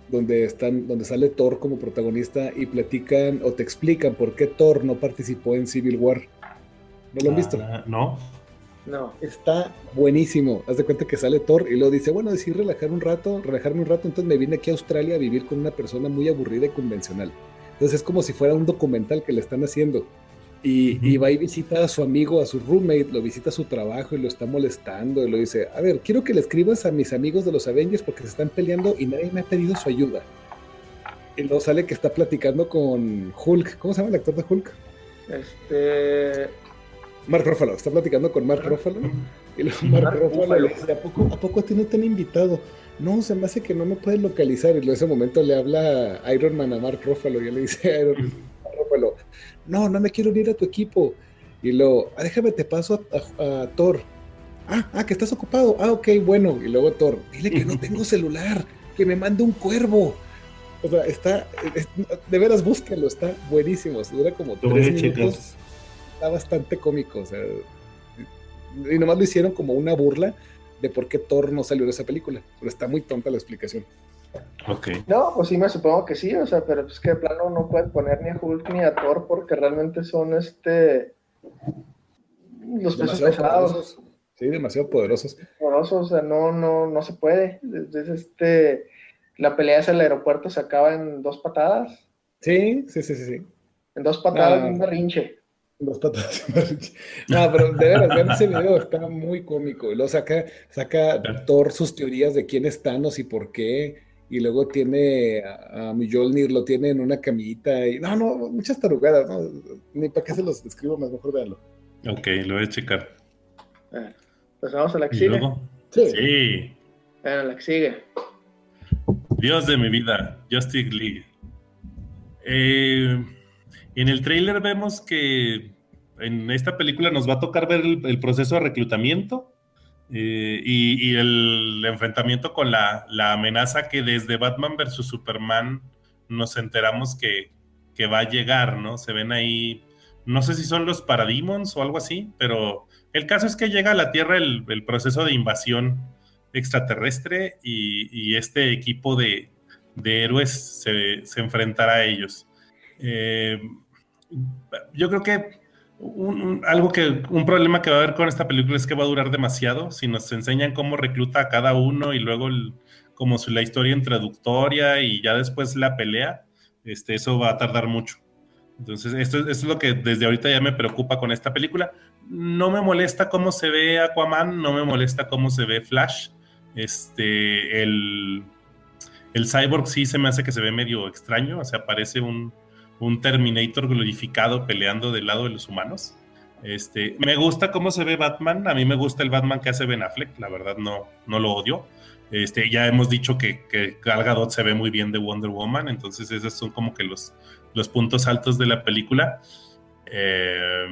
donde están, donde sale Thor como protagonista y platican o te explican por qué Thor no participó en Civil War. ¿No lo han visto? Ah, no. No. Está buenísimo. Haz de cuenta que sale Thor y luego dice, bueno, decir relajar un rato, relajarme un rato, entonces me vine aquí a Australia a vivir con una persona muy aburrida y convencional. Entonces es como si fuera un documental que le están haciendo. Y, va y visita a su amigo, a su roommate, lo visita a su trabajo y lo está molestando y lo dice, a ver, quiero que le escribas a mis amigos de los Avengers porque se están peleando y nadie me ha pedido su ayuda. Y luego sale que está platicando con Hulk. ¿Cómo se llama el actor de Hulk? Este... Mark Ruffalo. Está platicando con Mark Ruffalo. Y luego Mark, Ruffalo le dice, ¿a poco, ¿a poco a ti no te han invitado? No, se me hace que no me puedes localizar. Y en ese momento le habla Iron Man a Mark Ruffalo y le dice a Iron Man, Ruffalo, no, no me quiero unir a tu equipo. Y luego, ah, déjame, te paso a, Thor. Ah, ah, que estás ocupado. Ah, ok, bueno. Y luego Thor, dile que no tengo celular, que me mande un cuervo. O sea, está, de veras búsquenlo, está buenísimo. Dura como tres minutos. Está bastante cómico. O sea, y nomás lo hicieron como una burla de por qué Thor no salió de esa película. Pero está muy tonta la explicación. No, pues sí, me supongo que sí, o sea, pero es que de plano no pueden poner ni a Hulk ni a Thor porque realmente son este. Los pesos pesados. Sí, demasiado poderosos. Poderosos, o sea, no, no, no se puede. Desde este. La pelea hacia el aeropuerto se acaba en dos patadas. Sí, sí, sí, sí. En dos patadas, un berrinche. Dos patadas. no, pero de vean ese video, está muy cómico. Y luego saca, saca Thor sus teorías de quién es Thanos y por qué y luego tiene a, a Mjolnir, lo tiene en una camita, y no, no, muchas tarugadas, ¿no? Ni para qué se los describo más, mejor véanlo. Ok, lo voy a checar. Pues vamos a la que sigue. Sí. sí. la que sigue. Dios de mi vida, Justice League. Eh, en el trailer vemos que en esta película nos va a tocar ver el, proceso de reclutamiento eh, y, el enfrentamiento con la, amenaza que desde Batman vs. Superman nos enteramos que, va a llegar, ¿no? Se ven ahí, no sé si son los Parademons o algo así, pero el caso es que llega a la Tierra el, proceso de invasión extraterrestre y, este equipo de, héroes se, se, enfrentará a ellos. Eh, yo creo que un, algo que, un problema que va a haber con esta película es que va a durar demasiado. Si nos enseñan cómo recluta a cada uno y luego como su, la historia introductoria y ya después la pelea, este, eso va a tardar mucho. Entonces, esto, es lo que desde ahorita ya me preocupa con esta película. No me molesta cómo se ve Aquaman, no me molesta cómo se ve Flash. Este, el, el cyborg sí se me hace que se ve medio extraño, o sea, parece un, un Terminator glorificado peleando del lado de los humanos. Este, me gusta cómo se ve Batman, a mí me gusta el Batman que hace Ben Affleck, la verdad no, no lo odio. Este, ya hemos dicho que, que Gal Gadot se ve muy bien de Wonder Woman, entonces esos son como que los, los puntos altos de la película. Eh,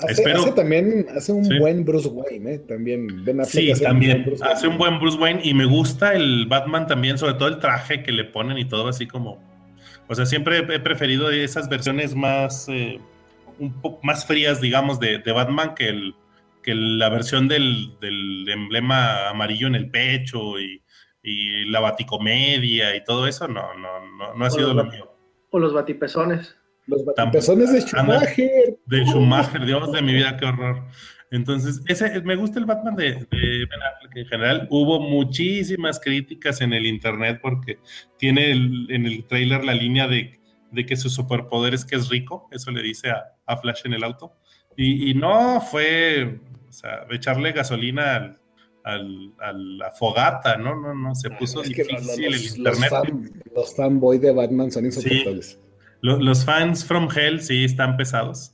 hace, también hace un buen Bruce Wayne, ¿eh? también Ben Affleck. Sí, también hace un buen Bruce Wayne y me gusta el Batman también, sobre todo el traje que le ponen y todo así como o sea, siempre he preferido esas versiones más, eh, un poco más frías, digamos, de, Batman que, el, que la versión del, emblema amarillo en el pecho y, la baticomedia y todo eso. No, no, no, ha sido lo mío. O los batipezones. Los batipezones de Schumacher. De Schumacher, Dios de mi vida, qué horror. Entonces, ese, me gusta el Batman de, Ben Affleck en general. Hubo muchísimas críticas en el internet porque tiene en el trailer la línea de, que su superpoder es que es rico. Eso le dice a, Flash en el auto. Y, no fue, o sea, echarle gasolina al, a la fogata, ¿no? No, no, se puso difícil el internet. Los, fanboys de Batman son insoportables. los, fans from Hell sí están pesados.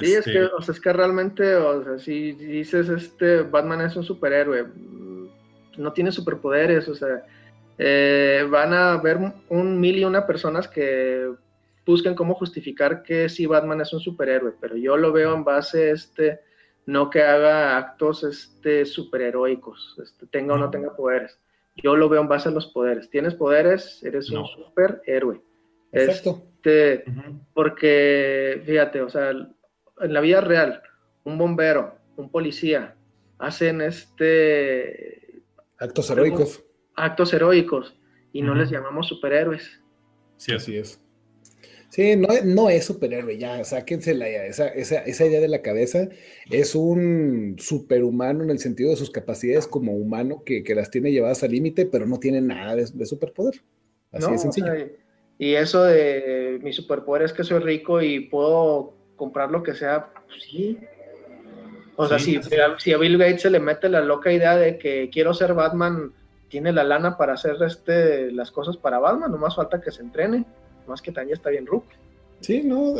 Sí, es que, este o sea, es que realmente, o sea, si dices, este, Batman es un superhéroe, mm, no tiene superpoderes, o sea, eh, van a haber un mil y una personas que busquen cómo justificar que sí Batman es un superhéroe, pero yo lo veo en base, este, no que haga actos, este, superheroicos, este, tenga o no tenga poderes. Yo lo veo en base a los poderes. Tienes poderes, eres un superhéroe. Exacto. Este, porque, fíjate, o sea, en la vida real, un bombero, un policía, hacen este... Actos heroicos. Actos heroicos y no les llamamos superhéroes. Sí, así es. Sí, no, no es superhéroe, ya, sáquense la, esa, esa, esa, idea de la cabeza. Es un superhumano en el sentido de sus capacidades como humano que, las tiene llevadas al límite, pero no tiene nada de, superpoder. Así de sencillo. y eso de mi superpoder es que soy rico y puedo comprar lo que sea, pues sí. O sea, si, si, a Bill Gates se le mete la loca idea de que quiero ser Batman, tiene la lana para hacer este, las cosas para Batman, nomás falta que se entrene, más que también está bien Rook. Sí, no,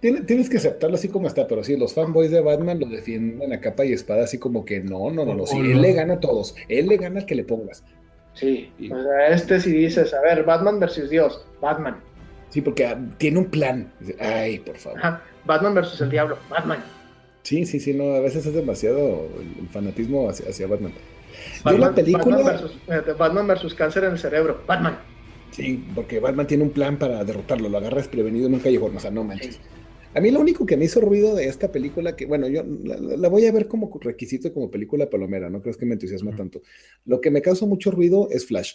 tienes, que aceptarlo así como está, pero sí, los fanboys de Batman lo defienden a capa y espada, así como que no, no, no, no, sí, él le gana a todos, él le gana al que le pongas. Sí, o sea, este si dices, a ver, Batman versus Dios, Batman, Sí, porque ah, tiene un plan. Ay, por favor. Batman versus el diablo, Batman. Sí, sí, sí, no, a veces es demasiado el fanatismo hacia, Batman. Batman la película... Batman versus, cáncer en el cerebro, Batman. Sí, porque Batman tiene un plan para derrotarlo, lo agarra desprevenido en un callejón, o sea, no manches. A mí lo único que me hizo ruido de esta película, que bueno, yo la, voy a ver como requisito como película palomera, no crees que me entusiasma tanto. Lo que me causa mucho ruido es Flash,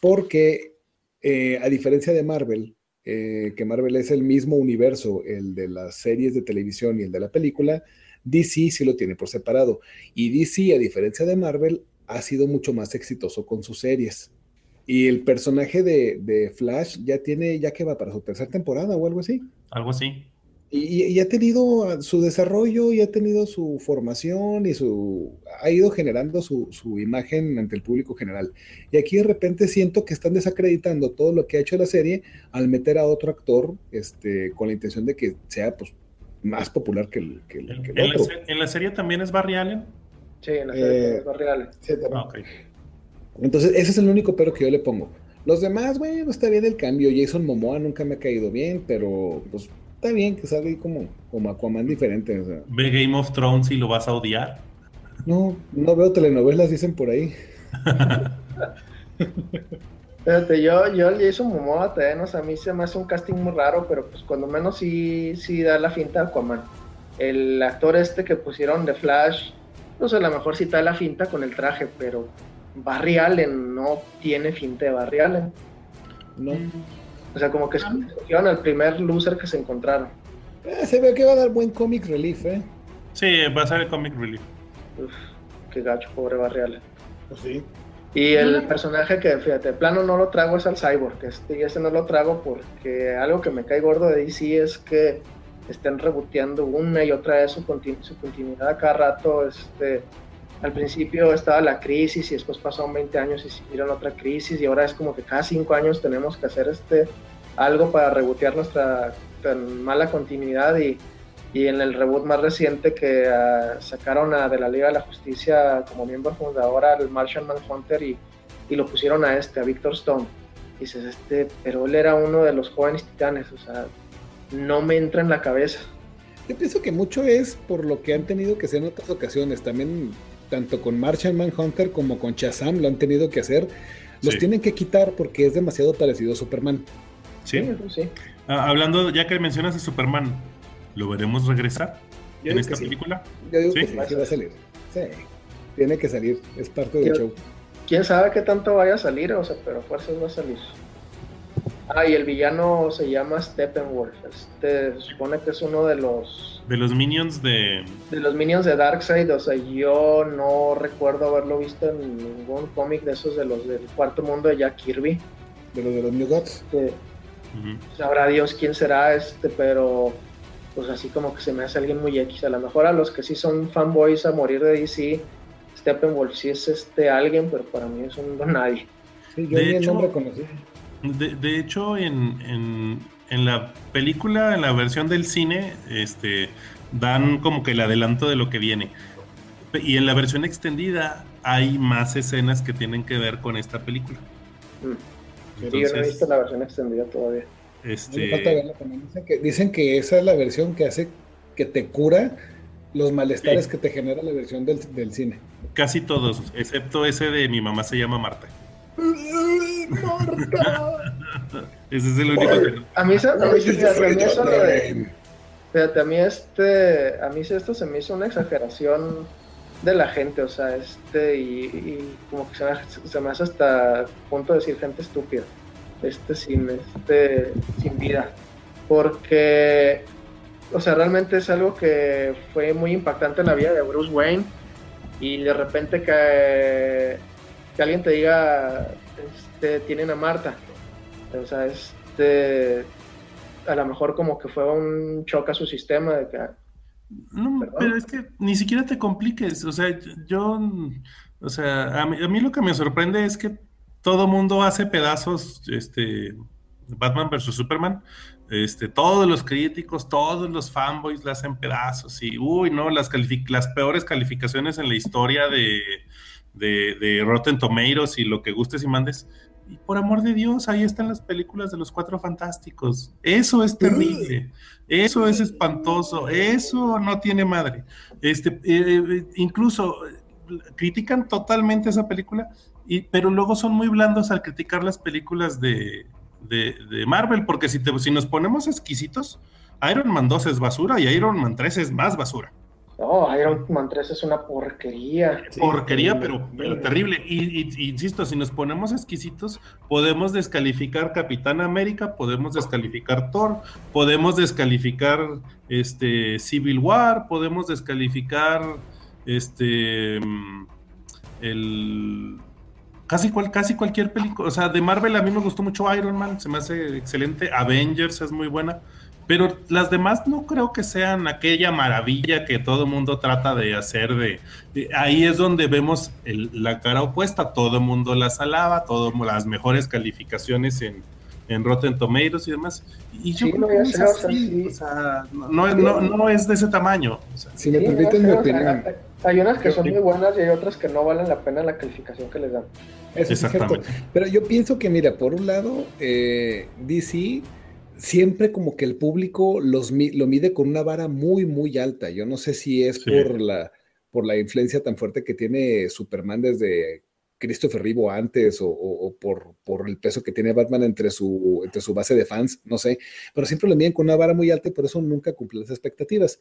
porque eh, a diferencia de Marvel, eh, que Marvel es el mismo universo, el de las series de televisión y el de la película, DC sí lo tiene por separado. Y DC, a diferencia de Marvel, ha sido mucho más exitoso con sus series. Y el personaje de, Flash ya tiene, ya que va para su tercera temporada o algo así. Algo así. Y, ha tenido su desarrollo y ha tenido su formación y su ha ido generando su, imagen ante el público general. Y aquí de repente siento que están desacreditando todo lo que ha hecho la serie al meter a otro actor este, con la intención de que sea pues, más popular que el, que el, otro. ¿En la serie también es Barry Allen? Sí, en la serie es Barry Allen. Ah, Entonces, ese es el único pero que yo le pongo. Los demás, bueno, está bien el cambio. Jason Momoa nunca me ha caído bien, pero pues está bien que salga ahí como, como Aquaman diferente. ¿Ve Game of Thrones y lo vas a odiar? No, no veo telenovelas, dicen por ahí. Fíjate, yo, yo Jason Momoa no a mí se me hace un casting muy raro, pero pues cuando menos sí, sí da la finta a Aquaman. El actor este que pusieron de Flash, pues a lo mejor sí da la finta con el traje, pero Barry Allen no tiene finta de Barry Allen. No. O sea, como que escogieron al primer loser que se encontraron. Eh, se ve que va a dar buen comic relief, ¿eh? Sí, va a ser el comic relief. Uf, qué gacho, pobre Barry Allen. Pues sí. Y el personaje que, fíjate, plano no lo trago es al Cyborg. Este, y ese no lo trago porque algo que me cae gordo de DC es que estén reboteando una y otra vez su, su continuidad a cada rato. Este, al principio estaba la crisis y después pasaron 20 años y siguieron otra crisis y ahora es como que cada 5 años tenemos que hacer este algo para rebotear nuestra mala continuidad y, y, en el reboot más reciente que ah, sacaron a de la Liga de la Justicia como miembro fundador al Martian Manhunter y, y lo pusieron a este, a Victor Stone. Y dices, este, pero él era uno de los jóvenes titanes, o sea, no me entra en la cabeza. Yo pienso que mucho es por lo que han tenido que ser en otras ocasiones. También tanto con Martian Manhunter como con Shazam lo han tenido que hacer. Los tienen que quitar porque es demasiado parecido a Superman. Sí. sí. Ah, hablando, ya que mencionas a Superman, ¿lo veremos regresar en esta película? Yo digo que sí, va a salir. Sí, tiene que salir, es parte del show. Quién sabe qué tanto vaya a salir, o sea, pero fuerzas va a salir. Ah, y el villano se llama Steppenwolf. Este se supone que es uno de los. De los minions de. De los minions de Darkseid. O sea, yo no recuerdo haberlo visto en ningún cómic de esos de los del cuarto mundo de Jack Kirby. De los de los New Gods. Sabrá Dios quién será este, pero. Pues así como que se me hace alguien muy X. A lo mejor a los que sí son fanboys a morir de DC, Steppenwolf sí es este alguien, pero para mí es un nadie. Sí, yo ni el nombre conocí. De, hecho, en, la película, en la versión del cine, este, dan como que el adelanto de lo que viene. Y en la versión extendida hay más escenas que tienen que ver con esta película. Mm. yo no he visto la versión extendida todavía. Este... Dicen que, esa es la versión que hace que te cura los malestares que te genera la versión del, del, cine. Casi todos, excepto ese de mi mamá se llama Marta. Ese es el único que A mí, a mí, eso de, Fíjate, a mí este, a mí esto se me hizo una exageración de la gente, o sea, este, y, como que se me, se me, hace hasta punto de decir gente estúpida, este sin, este, sin vida, porque, o sea, realmente es algo que fue muy impactante en la vida de Bruce Wayne, y de repente que que alguien te diga, este, tienen a Marta. O sea, este, a lo mejor como que fue un choque a su sistema de que... No, pero es que ni siquiera te compliques. O sea, yo, o sea, a mí, a mí lo que me sorprende es que todo mundo hace pedazos, este, Batman versus Superman, este, todos los críticos, todos los fanboys la hacen pedazos y, uy, no, las, las peores calificaciones en la historia de, de, Rotten Tomatoes y lo que gustes y mandes. Y por amor de Dios, ahí están las películas de los cuatro fantásticos. Eso es terrible. Eso es espantoso. Eso no tiene madre. Este, eh, eh, incluso critican totalmente esa película, y, pero luego son muy blandos al criticar las películas de, de, Marvel, porque si, te, si nos ponemos exquisitos, Iron Man 2 es basura y Iron Man 3 es más basura. No, Iron Man 3 es una porquería. porquería, pero, terrible. Y, insisto, si nos ponemos exquisitos, podemos descalificar Capitán América, podemos descalificar Thor, podemos descalificar este Civil War, podemos descalificar este el casi cual, casi cualquier película. O sea, de Marvel a mí me gustó mucho Iron Man, se me hace excelente. Avengers es muy buena. Pero las demás no creo que sean aquella maravilla que todo el mundo trata de hacer. De, ahí es donde vemos la cara opuesta. Todo el mundo las alaba, todo, las mejores calificaciones en, en Rotten Tomatoes y demás. Y yo creo que es así, o sea, no, no, no, es de ese tamaño. si me permiten mi opinión. Hay unas que son muy buenas y hay otras que no valen la pena la calificación que les dan. Eso Exactamente. Es Pero yo pienso que, mira, por un lado, eh, DC siempre como que el público los, lo mide con una vara muy, muy alta. Yo no sé si es por, la, por la influencia tan fuerte que tiene Superman desde Christopher Reeve antes o, por, por, el peso que tiene Batman entre su, entre su base de fans, no sé, pero siempre lo miden con una vara muy alta y por eso nunca cumple las expectativas.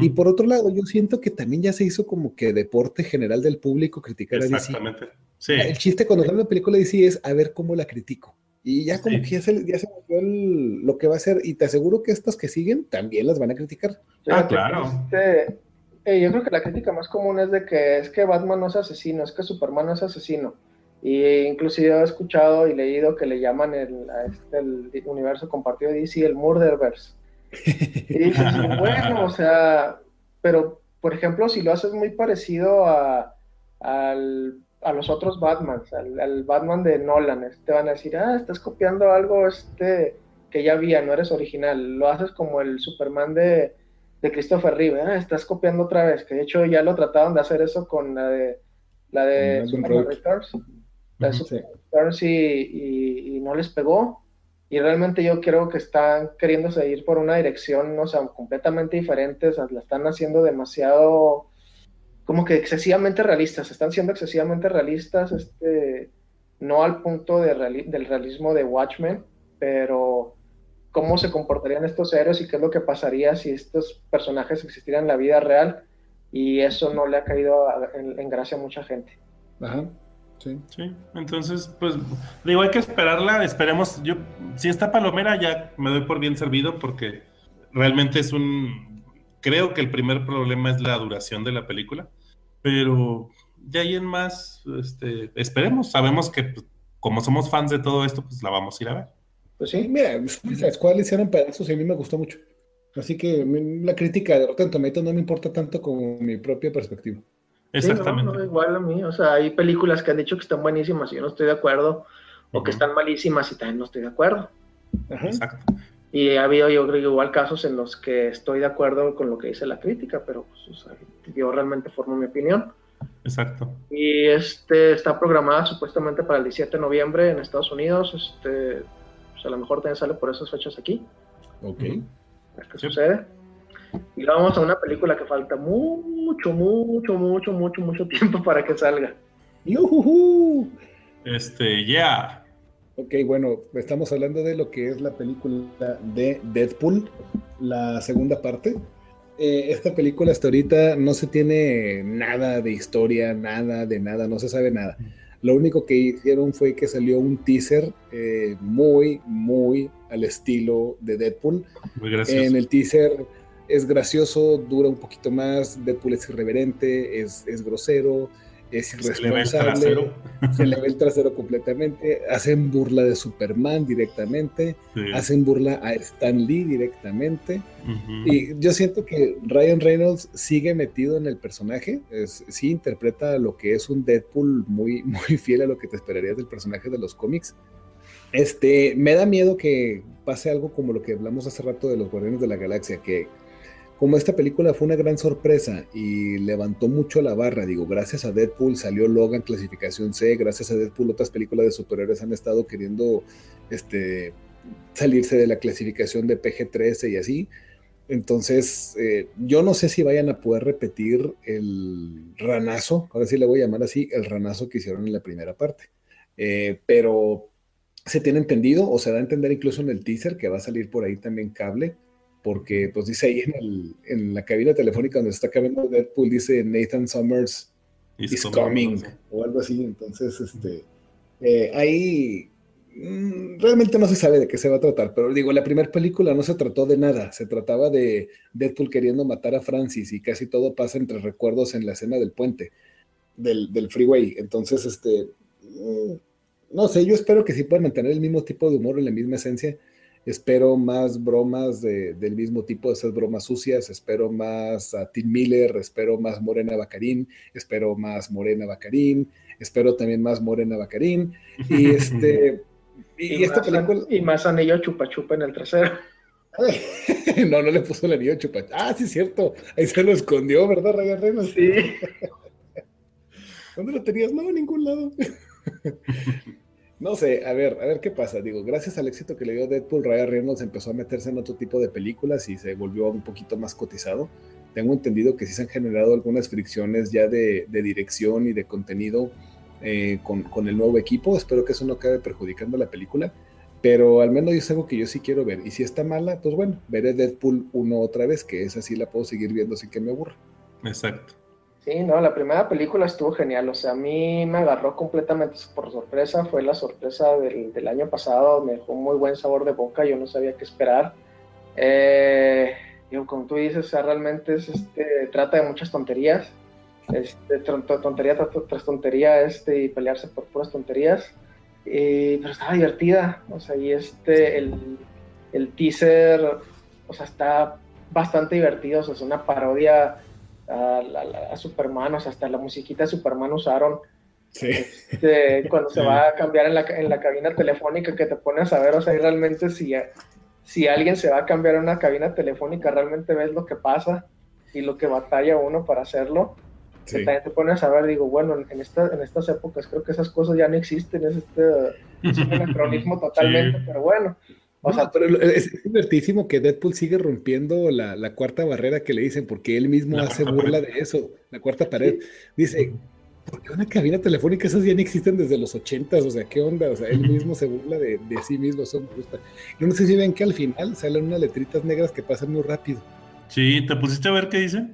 Y por otro lado, yo siento que también ya se hizo como que deporte general del público criticar a DC. Exactamente. Sí. El chiste cuando sale una película de DC es a ver cómo la critico. Y ya como que ya se, ya se lo que va a hacer. Y te aseguro que estas que siguen también las van a criticar. Ah, claro. Este, eh, yo creo que la crítica más común es de que es que Batman no es asesino, es que Superman no es asesino. Y inclusive he escuchado y leído que le llaman el, a este, el universo compartido de DC el Murderverse. Y dices, bueno, o sea, pero por ejemplo, si lo haces muy parecido a, al a los otros Batmans, al, Batman de Nolan, te este, van a decir, ah, estás copiando algo este que ya había, no eres original, lo haces como el Superman de, de Christopher Reeve, ah, estás copiando otra vez, que de hecho ya lo trataron de hacer eso con la de la de Superman Returns, la de y, y, no les pegó, y realmente yo creo que están queriendo seguir por una dirección, o sea, completamente diferente, o sea, la están haciendo demasiado como que excesivamente realistas, están siendo excesivamente realistas, este, no al punto de del realismo de Watchmen, pero cómo se comportarían estos héroes y qué es lo que pasaría si estos personajes existieran en la vida real, y eso no le ha caído en, gracia a mucha gente. Ajá. Sí. sí. entonces, pues digo, hay que esperarla, esperemos, yo, si está Palomera ya me doy por bien servido porque realmente es un, creo que el primer problema es la duración de la película. Pero de ahí en más, este, esperemos. Sabemos que pues, como somos fans de todo esto, pues la vamos a ir a ver. Pues sí, mira, Suicide Squad hicieron pedazos y a mí me gustó mucho. Así que la crítica de Rotten Tomatoes no me importa tanto como mi propia perspectiva. Exactamente. igual a mí, o sea, hay películas que han dicho que están buenísimas y yo no estoy de acuerdo, o que están malísimas y también no estoy de acuerdo. Exacto. Y ha habido, yo creo, igual casos en los que estoy de acuerdo con lo que dice la crítica, pero pues, yo realmente formo mi opinión. Exacto. Y este está programada supuestamente para el 17 de noviembre en Estados Unidos. Este, pues a lo mejor también sale por esas fechas aquí. Ok. qué sucede. Y vamos a una película que falta mucho, mucho, mucho, mucho, mucho tiempo para que salga. ¡Yuhu! Este, ya. Ok, bueno, estamos hablando de lo que es la película de Deadpool, la segunda parte. Eh, esta película hasta ahorita no se tiene nada de historia, nada de nada, no se sabe nada. Lo único que hicieron fue que salió un teaser eh, muy, muy al estilo de Deadpool. Muy gracioso. En el teaser es gracioso, dura un poquito más, Deadpool es irreverente, es, es grosero, es irresponsable, se le ve el trasero, completamente, hacen burla de Superman directamente, hacen burla a Stan Lee directamente, y yo siento que Ryan Reynolds sigue metido en el personaje, sí interpreta lo que es un Deadpool muy, muy fiel a lo que te esperarías del personaje de los cómics. Este, me da miedo que pase algo como lo que hablamos hace rato de los Guardianes de la Galaxia, que como esta película fue una gran sorpresa y levantó mucho la barra, digo, gracias a Deadpool salió Logan clasificación C, gracias a Deadpool otras películas de superhéroes han estado queriendo este, salirse de la clasificación de PG-13 y así. Entonces, eh, yo no sé si vayan a poder repetir el ranazo, ahora sí le voy a llamar así, el ranazo que hicieron en la primera parte. Eh, pero se tiene entendido o se da a entender incluso en el teaser que va a salir por ahí también cable porque pues dice ahí en, la cabina telefónica donde está cambiando Deadpool, dice Nathan Summers is coming, o algo así, entonces este, eh, ahí mm, realmente no se sabe de qué se va a tratar, pero digo, la primera película no se trató de nada, se trataba de Deadpool queriendo matar a Francis y casi todo pasa entre recuerdos en la escena del puente, del, del freeway, entonces este... Mm, no sé, yo espero que sí puedan mantener el mismo tipo de humor en la misma esencia, Espero más bromas del mismo tipo, de esas bromas sucias. Espero más a Tim Miller, espero más Morena Bacarín, espero más Morena Bacarín, espero también más Morena Bacarín. Y este. y, esta película. Y más anillo chupa chupa en el trasero. no, no le puso el anillo chupa. Ah, sí, es cierto. Ahí se lo escondió, ¿verdad, Ryan Reynolds? Sí. ¿Dónde lo tenías? No, en ningún lado. No sé, a ver, a ver qué pasa. Digo, gracias al éxito que le dio Deadpool, Ryan Reynolds empezó a meterse en otro tipo de películas y se volvió un poquito más cotizado. Tengo entendido que sí se han generado algunas fricciones ya de, dirección y de contenido eh, con, con, el nuevo equipo. Espero que eso no acabe perjudicando la película. Pero al menos es algo que yo sí quiero ver. Y si está mala, pues bueno, veré Deadpool 1 otra vez, que esa sí la puedo seguir viendo sin que me aburra. Exacto. Sí, no, la primera película estuvo genial, o sea, a mí me agarró completamente por sorpresa, fue la sorpresa del, año pasado, me dejó muy buen sabor de boca, yo no sabía qué esperar. Eh, como tú dices, realmente es, este, trata de muchas tonterías, este, tontería tras tontería, este, y pelearse por puras tonterías, pero estaba divertida, o sea, y este, el, el teaser, o sea, está bastante divertido, o sea, es una parodia a, Superman, o sea, hasta la musiquita de Superman usaron. Este, cuando se va a cambiar en la, en la, cabina telefónica que te pones a ver, o sea, realmente si, si alguien se va a cambiar en una cabina telefónica, realmente ves lo que pasa y lo que batalla uno para hacerlo. También te pones a ver, digo, bueno, en, esta, en estas épocas creo que esas cosas ya no existen, es, este, un anacronismo totalmente, pero bueno, o sea, pero es, divertísimo que Deadpool sigue rompiendo la, cuarta barrera que le dicen, porque él mismo hace burla de eso, la cuarta pared. Dice, ¿por qué una cabina telefónica? Esas ya no existen desde los ochentas, o sea, ¿qué onda? O sea, él mismo se burla de, sí mismo, eso me gusta. Yo no sé si ven que al final salen unas letritas negras que pasan muy rápido. Sí, ¿te pusiste a ver qué dice?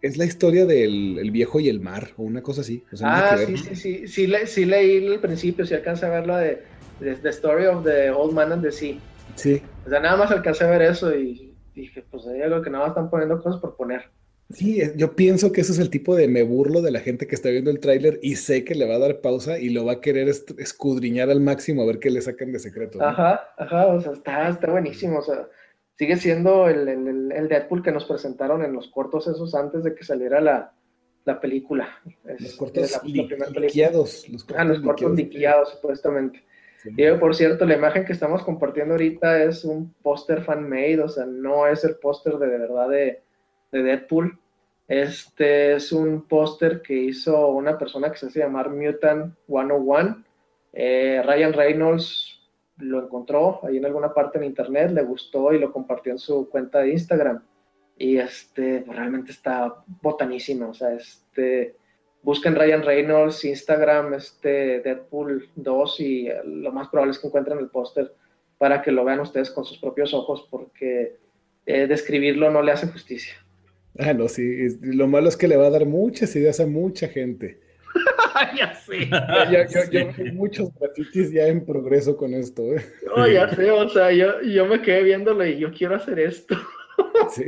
Es la historia del viejo y el mar, o una cosa así. ah, sí, sí, sí, sí, sí, leí al principio, si alcanza a ver lo de, The Story of the Old Man and the Sea. Sí. O sea, nada más alcancé a ver eso y dije, pues hay algo que nada más están poniendo cosas por poner. Sí, yo pienso que ese es el tipo de me burlo de la gente que está viendo el tráiler y sé que le va a dar pausa y lo va a querer escudriñar al máximo a ver qué le sacan de secreto. Ajá, ajá, o sea, está, está buenísimo, o sea, sigue siendo el, el, Deadpool que nos presentaron en los cortos esos antes de que saliera la, la película. los cortos la, liquiados. Los cortos, ah, los cortos liquiados, supuestamente. Y por cierto, la imagen que estamos compartiendo ahorita es un póster fan-made, o sea, no es el póster de, verdad de, Deadpool. Este es un póster que hizo una persona que se hace llamar Mutant 101. Eh, Ryan Reynolds lo encontró ahí en alguna parte en internet, le gustó y lo compartió en su cuenta de Instagram. Y este, pues, realmente está botanísimo, o sea, este busquen Ryan Reynolds, Instagram, este Deadpool 2 y lo más probable es que encuentren el póster para que lo vean ustedes con sus propios ojos porque eh, describirlo no le hace justicia. Ah, no, sí. Lo malo es que le va a dar muchas ideas a mucha gente. ya sé. yo, yo, muchos grafitis ya en progreso con esto. ¿eh? ya sé, o sea, yo, yo me quedé viéndolo y yo quiero hacer esto. sí.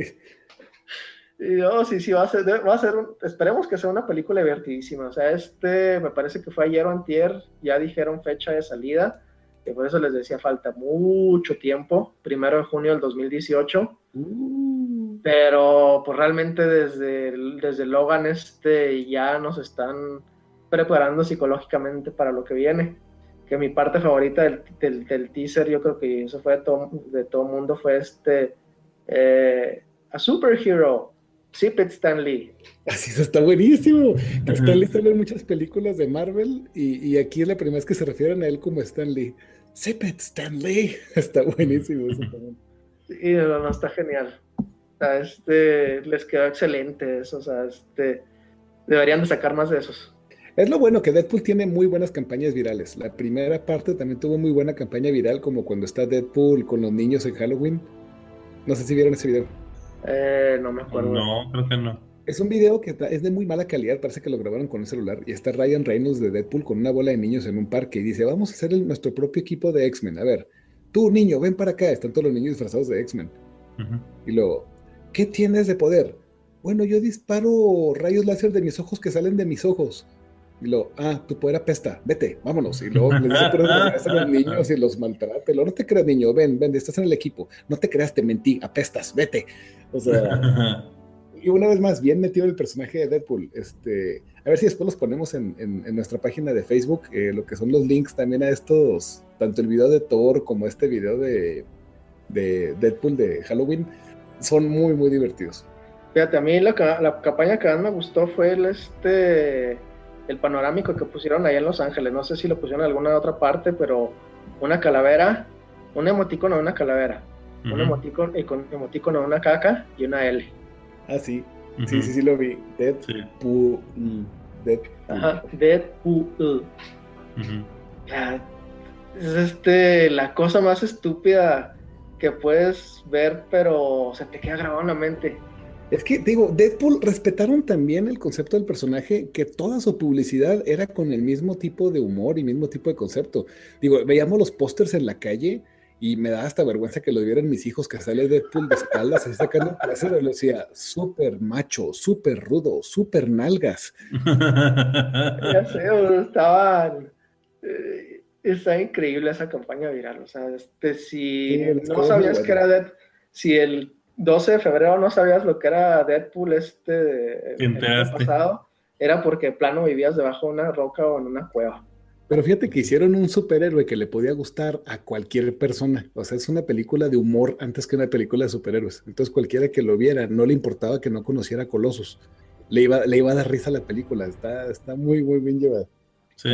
Y oh, sí, sí, va a ser, va a ser esperemos que sea una película divertidísima. O sea, este me parece que fue ayer o antier, ya dijeron fecha de salida, que por eso les decía falta mucho tiempo, primero de junio del 2018. Uh. Pero pues realmente desde, desde Logan este ya nos están preparando psicológicamente para lo que viene. Que mi parte favorita del, del, teaser, yo creo que eso fue de todo, de todo mundo, fue este... Eh, a superhero Sip Stan Lee. Así eso está buenísimo. Stan Lee sale en muchas películas de Marvel y, aquí es la primera vez que se refieren a él como Stan Lee. Sip Stan Lee. Está buenísimo eso también. Sí, no, no, está genial. este, les quedó excelente eso. O sea, este, deberían de sacar más de esos. Es lo bueno que Deadpool tiene muy buenas campañas virales. La primera parte también tuvo muy buena campaña viral, como cuando está Deadpool con los niños en Halloween. No sé si vieron ese video. Eh, no me acuerdo. No, creo que no. Es un video que es de muy mala calidad, parece que lo grabaron con un celular. Y está Ryan Reynolds de Deadpool con una bola de niños en un parque y dice: Vamos a hacer nuestro propio equipo de X-Men. A ver, tú, niño, ven para acá. Están todos los niños disfrazados de X-Men. Y luego, ¿qué tienes de poder? Bueno, yo disparo rayos láser de mis ojos que salen de mis ojos. Y luego, ah, tu poder apesta, vete, vámonos. Y luego les dice a los niños y los maltrata. Luego, no te creas, niño, ven, ven, estás en el equipo. No te creas, te mentí, apestas, vete. O sea, y una vez más, bien metido el personaje de Deadpool. Este, a ver si después los ponemos en, en, nuestra página de Facebook, eh, lo que son los links también a estos, tanto el video de Thor como este video de, de Deadpool de Halloween, son muy, muy divertidos. Fíjate, a mí la, la campaña que más me gustó fue el, este el panorámico que pusieron ahí en Los Ángeles. No sé si lo pusieron en alguna otra parte, pero una calavera, un emoticono de una calavera, un emoticono, y con emoticono una caca y una L. Ah, sí. Sí, sí, sí lo vi. Deadpool. Deadpool. Ajá, Deadpool. es este, la cosa más estúpida que puedes ver, pero se te queda grabado en la mente. Es que, digo, Deadpool respetaron también el concepto del personaje, que toda su publicidad era con el mismo tipo de humor y mismo tipo de concepto. Digo, veíamos los pósters en la calle y me da hasta vergüenza que lo vieran mis hijos, que sale Deadpool de espaldas, así sacando clase de decía, súper macho, súper rudo, súper nalgas. ya sé, estaban... Eh, está increíble esa campaña viral, o sea, este, si no sabías que era Deadpool, si el 12 de febrero no sabías lo que era Deadpool este el pasado, era porque plano vivías debajo de una roca o en una cueva. Pero fíjate que hicieron un superhéroe que le podía gustar a cualquier persona. O sea, es una película de humor antes que una película de superhéroes. Entonces cualquiera que lo viera, no le importaba que no conociera Colosos. Le iba, le iba a dar risa a la película. Está, está muy, muy bien llevada. Sí.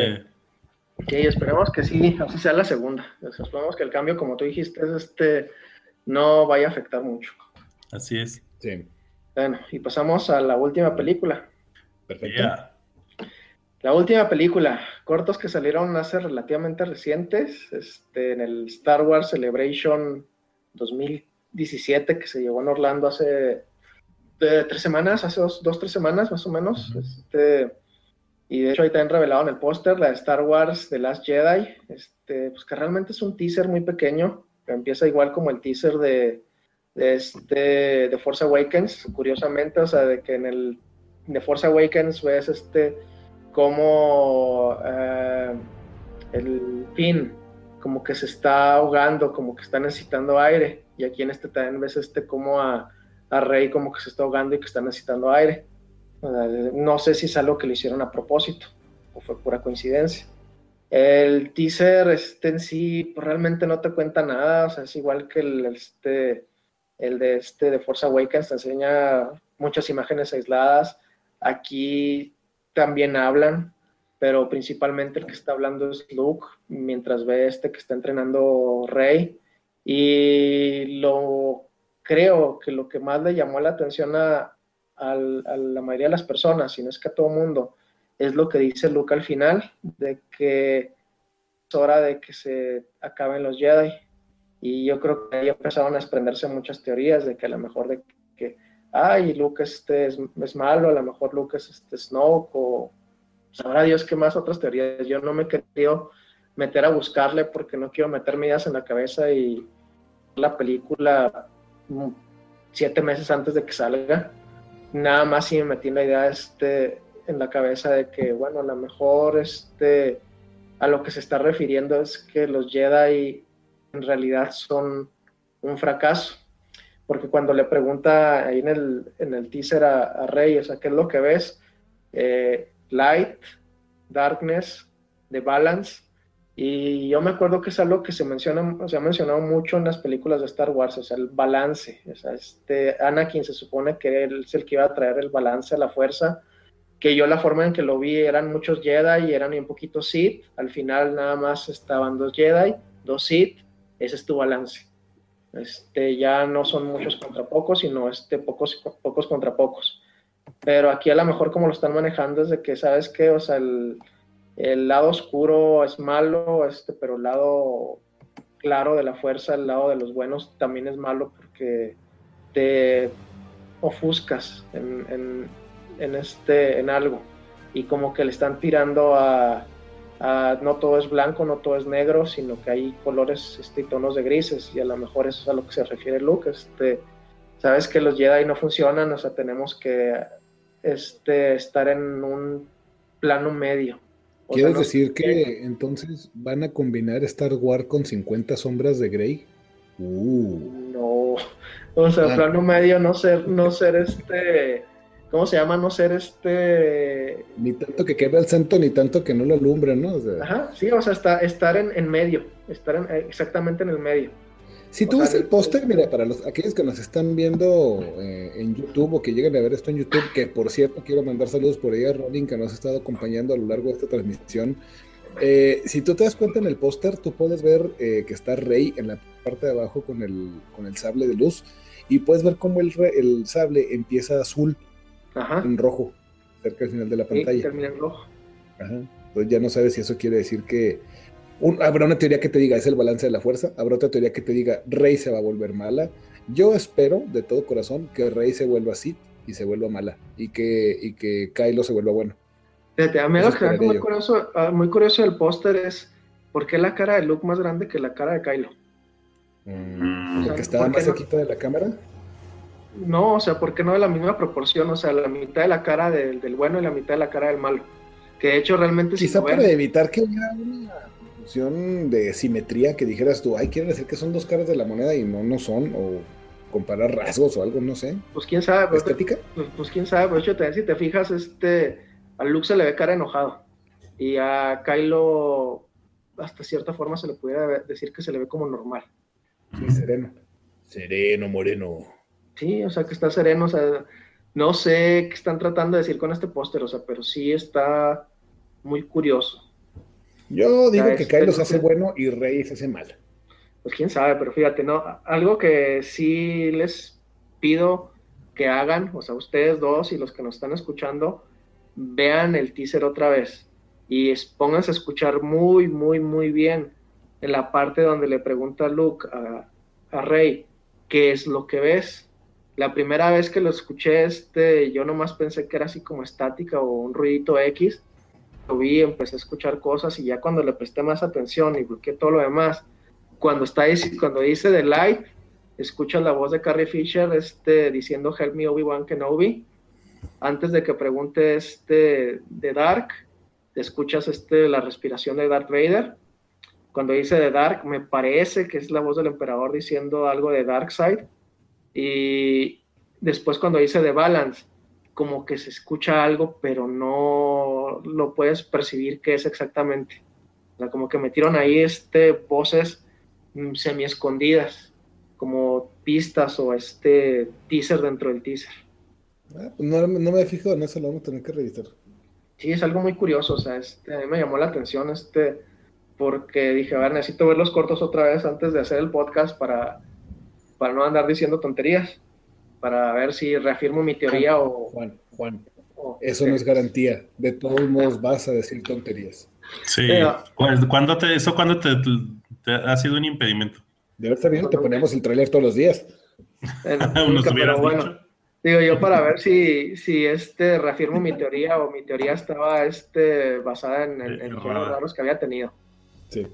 Ok, esperemos que sí, así sea la segunda. Esperemos que el cambio, como tú dijiste, este, no vaya a afectar mucho. Así es. Sí. Bueno, y pasamos a la última película. Perfecto. La última película, cortos que salieron hace relativamente recientes, este, en el Star Wars Celebration 2017 que se llevó en Orlando hace tres semanas, hace dos, dos, tres semanas más o menos. este, y de hecho ahí también revelado en el póster la de Star Wars The Last Jedi, este, pues que realmente es un teaser muy pequeño, que empieza igual como el teaser de, de, este, de Force Awakens, curiosamente, o sea, de que en el de Force Awakens ves este como eh, el fin como que se está ahogando, como que está necesitando aire, y aquí en este también ves este como a, a Rey como que se está ahogando y que está necesitando aire. no sé si es algo que le hicieron a propósito o fue pura coincidencia. El teaser este en sí pues, realmente no te cuenta nada, o sea, es igual que el, este, el de este de Force Awakens te enseña muchas imágenes aisladas. Aquí también hablan, pero principalmente el que está hablando es Luke, mientras ve este que está entrenando Rey. Y lo creo que lo que más le llamó la atención a, la mayoría de las personas, si no es que a todo mundo, es lo que dice Luke al final, de que es hora de que se acaben los Jedi y yo creo que ahí empezaron a desprenderse muchas teorías de que a lo mejor de que, ay, Luke este es, malo, a lo mejor Luke es este Snoke, o sabrá Dios qué más otras teorías. Yo no me querido meter a buscarle porque no quiero meter medidas en la cabeza y la película mm, siete meses antes de que salga. Nada más si me metí en la idea este, en la cabeza de que, bueno, a lo mejor este, a lo que se está refiriendo es que los Jedi en realidad son un fracaso. Porque cuando le pregunta ahí en el, en el teaser a, Rey, o sea, ¿qué es lo que ves? Eh, light, darkness, the balance. Y yo me acuerdo que es algo que se menciona, se ha mencionado mucho en las películas de Star Wars, o sea, el balance. O sea, este Anakin se supone que él es el que iba a traer el balance a la fuerza, que yo la forma en que lo vi eran muchos Jedi y eran un poquito Sith. Al final nada más estaban dos Jedi, dos Sith ese es tu balance. Este, ya no son muchos contra pocos, sino este, pocos, pocos contra pocos. Pero aquí a lo mejor como lo están manejando es de que, ¿sabes qué? O sea, el, lado oscuro es malo, este, pero el lado claro de la fuerza, el lado de los buenos también es malo porque te ofuscas en, en, este, en algo. Y como que le están tirando a, no todo es blanco, no todo es negro, sino que hay colores este, y tonos de grises, y a lo mejor eso es a lo que se refiere Luke. Este, Sabes que los Jedi no funcionan, o sea, tenemos que este, estar en un plano medio. ¿Quieres decir que entonces van a combinar Star Wars con 50 sombras de Grey? Uh. No, o sea, ah. plano medio no ser, no ser este, ¿cómo se llama? No ser este... Ni tanto que quede al centro, ni tanto que no lo alumbre, ¿no? Ajá, sí, o sea, está, estar en, en medio, estar en, exactamente en el medio. Si tú ves el póster, mira, para los, aquellos que nos están viendo eh, en YouTube o que lleguen a ver esto en YouTube, que por cierto quiero mandar saludos por ahí a Rolling que nos ha estado acompañando a lo largo de esta transmisión. Eh, si tú te das cuenta en el póster, tú puedes ver eh, que está Rey en la parte de abajo con el, con el sable de luz y puedes ver cómo el, el sable empieza azul en rojo, cerca del final de la pantalla. termina en rojo. Ajá. Entonces ya no sabes si eso quiere decir que habrá una teoría que te diga es el balance de la fuerza, habrá otra teoría que te diga Rey se va a volver mala. Yo espero de todo corazón que Rey se vuelva así y se vuelva mala y que, y que Kylo se vuelva bueno. Fíjate, a mí lo que muy curioso, ah, muy curioso del póster es por qué la cara de Luke más grande que la cara de Kylo. Mm, ¿Porque estaba más cerquita de la cámara? No, o sea, ¿por qué no de la misma proporción? O sea, la mitad de la cara del, bueno y la mitad de la cara del malo. Que de hecho realmente... Quizá para evitar que hubiera una de simetría que dijeras tú, ay, quieren decir que son dos caras de la moneda y no, no son, o comparar rasgos o algo, no sé. Pues quién sabe. Pues, ¿Estética? Pues, pues, quién sabe, pues hecho, si te fijas, este, a Luke se le ve cara enojado y a Kylo hasta cierta forma se le pudiera decir que se le ve como normal. Sí, sereno. Sereno, moreno. Sí, o sea, que está sereno, o sea, no sé qué están tratando de decir con este póster, o sea, pero sí está muy curioso. Yo digo que Kylo se hace bueno y Rey se hace mal. Pues quién sabe, pero fíjate, ¿no? Algo que sí les pido que hagan, o sea, ustedes dos y los que nos están escuchando, vean el teaser otra vez y pónganse a escuchar muy, muy, muy bien en la parte donde le pregunta Luke a, a Rey, ¿qué es lo que ves? La primera vez que lo escuché, este, yo nomás pensé que era así como estática o un ruidito X, lo vi, empecé a escuchar cosas y ya cuando le presté más atención y bloqueé todo lo demás, cuando está cuando dice The Light, escuchas la voz de Carrie Fisher este, diciendo Help me Obi-Wan Kenobi. Antes de que pregunte este de Dark, escuchas este, la respiración de Darth Vader. Cuando dice The Dark, me parece que es la voz del emperador diciendo algo de Dark Side. Y después cuando dice The Balance, como que se escucha algo, pero no lo puedes percibir qué es exactamente. O sea, como que metieron ahí este, voces mm, semi escondidas, como pistas o este teaser dentro del teaser. Ah, pues no, me he fijado en eso, lo vamos a tener que revisar. Sí, es algo muy curioso, o sea, este, a mí me llamó la atención este, porque dije, a ver, necesito ver los cortos otra vez antes de hacer el podcast para, para no andar diciendo tonterías para ver si reafirmo mi teoría o... Juan, Juan, eso no es garantía. De todos modos vas a decir tonterías. Sí. ¿Cuándo te, ¿Eso cuándo te, ha sido un impedimento? De haber sabido, te ponemos el trailer todos los días. bueno, digo yo para ver si, si este reafirmo mi teoría o mi teoría estaba este, basada en, el, en los raros que había tenido. Sí.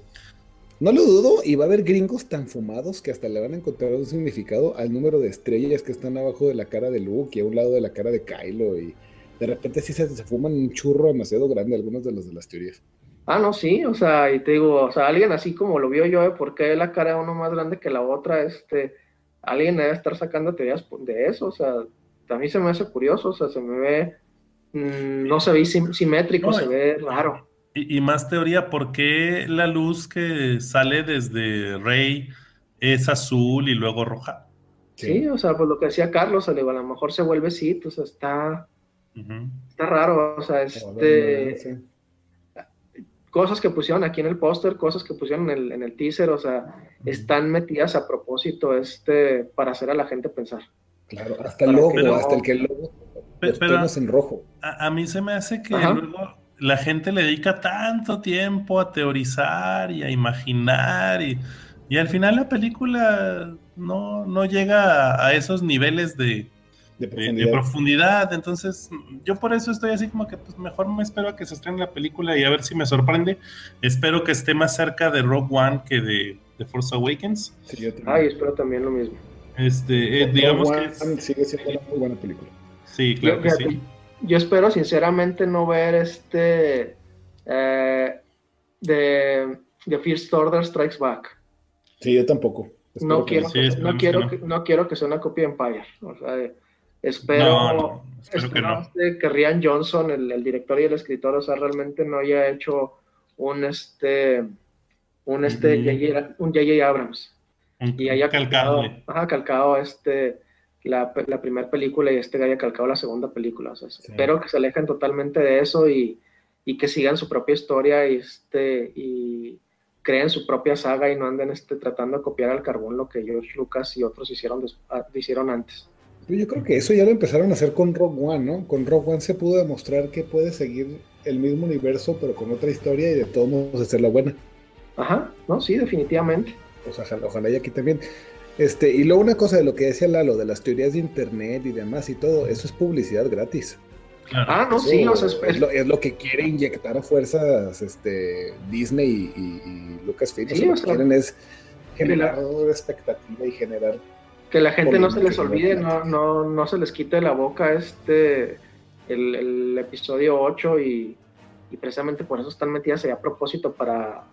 No lo dudo, y va a haber gringos tan fumados que hasta le van a encontrar un significado al número de estrellas que están abajo de la cara de Luke y a un lado de la cara de Kylo. Y de repente sí se, fuman un churro demasiado grande algunos de los de las teorías. Ah, no, sí, o sea, y te digo, o sea, alguien así como lo vio yo, ¿por qué la cara de uno más grande que la otra? Este, alguien debe estar sacando teorías de eso, o sea, a mí se me hace curioso, o sea, se me ve, mm, no se ve simétrico, se ve raro. Y, más teoría, ¿por qué la luz que sale desde Rey es azul y luego roja? Sí, o sea, pues lo que decía Carlos, a lo mejor se vuelve sí, pues está, está raro, o sea, este... Cosas que pusieron aquí en el póster, cosas que pusieron en el, en el teaser, o sea, están metidas a propósito este, para hacer a la gente pensar. Claro, hasta el logo, hasta el que el logo pero, en rojo. A, a, mí se me hace que luego la gente le dedica tanto tiempo a teorizar y a imaginar y, al final la película no, llega a, esos niveles de, profundidad. Entonces, yo por eso estoy así como que pues mejor me espero a que se estrene la película y a ver si me sorprende. Espero que esté más cerca de Rogue One que de, de Force Awakens. Ay, espero también lo mismo. Este, eh, digamos que sigue siendo una muy buena película. Sí, claro que sí yo espero sinceramente no ver este eh, de, de First Order Strikes Back. Sí, yo tampoco. no quiero, que, no, quiero que, no quiero que sea una copia de Empire. O sea, espero, que, Rian Johnson, el, director y el escritor, o sea, realmente no haya hecho un este un este un J.J. Abrams y haya calcado, ajá, calcado este la, la primera película y este haya calcado la segunda película. O sea, Espero que se alejen totalmente de eso y, y, que sigan su propia historia y, este, y creen su propia saga y no anden este, tratando de copiar al carbón lo que George Lucas y otros hicieron, ah, hicieron antes. Yo creo que eso ya lo empezaron a hacer con Rogue One, ¿no? Con Rogue One se pudo demostrar que puede seguir el mismo universo, pero con otra historia y de todos modos hacerla buena. Ajá, no, sí, definitivamente. Pues ojalá, ojalá y aquí también. Este, y luego una cosa de lo que decía Lalo, de las teorías de internet y demás y todo, eso es publicidad gratis. Ah, no, sí, o sea, es, lo, es, lo, que quiere inyectar a fuerzas este, Disney y, y, Lucasfilm. Sí, lo que quieren es generar la, expectativa y generar. Que la gente no se les olvide, no, no, no se les quite de la boca este el, el episodio 8 y, y, precisamente por eso están metidas ahí a propósito para,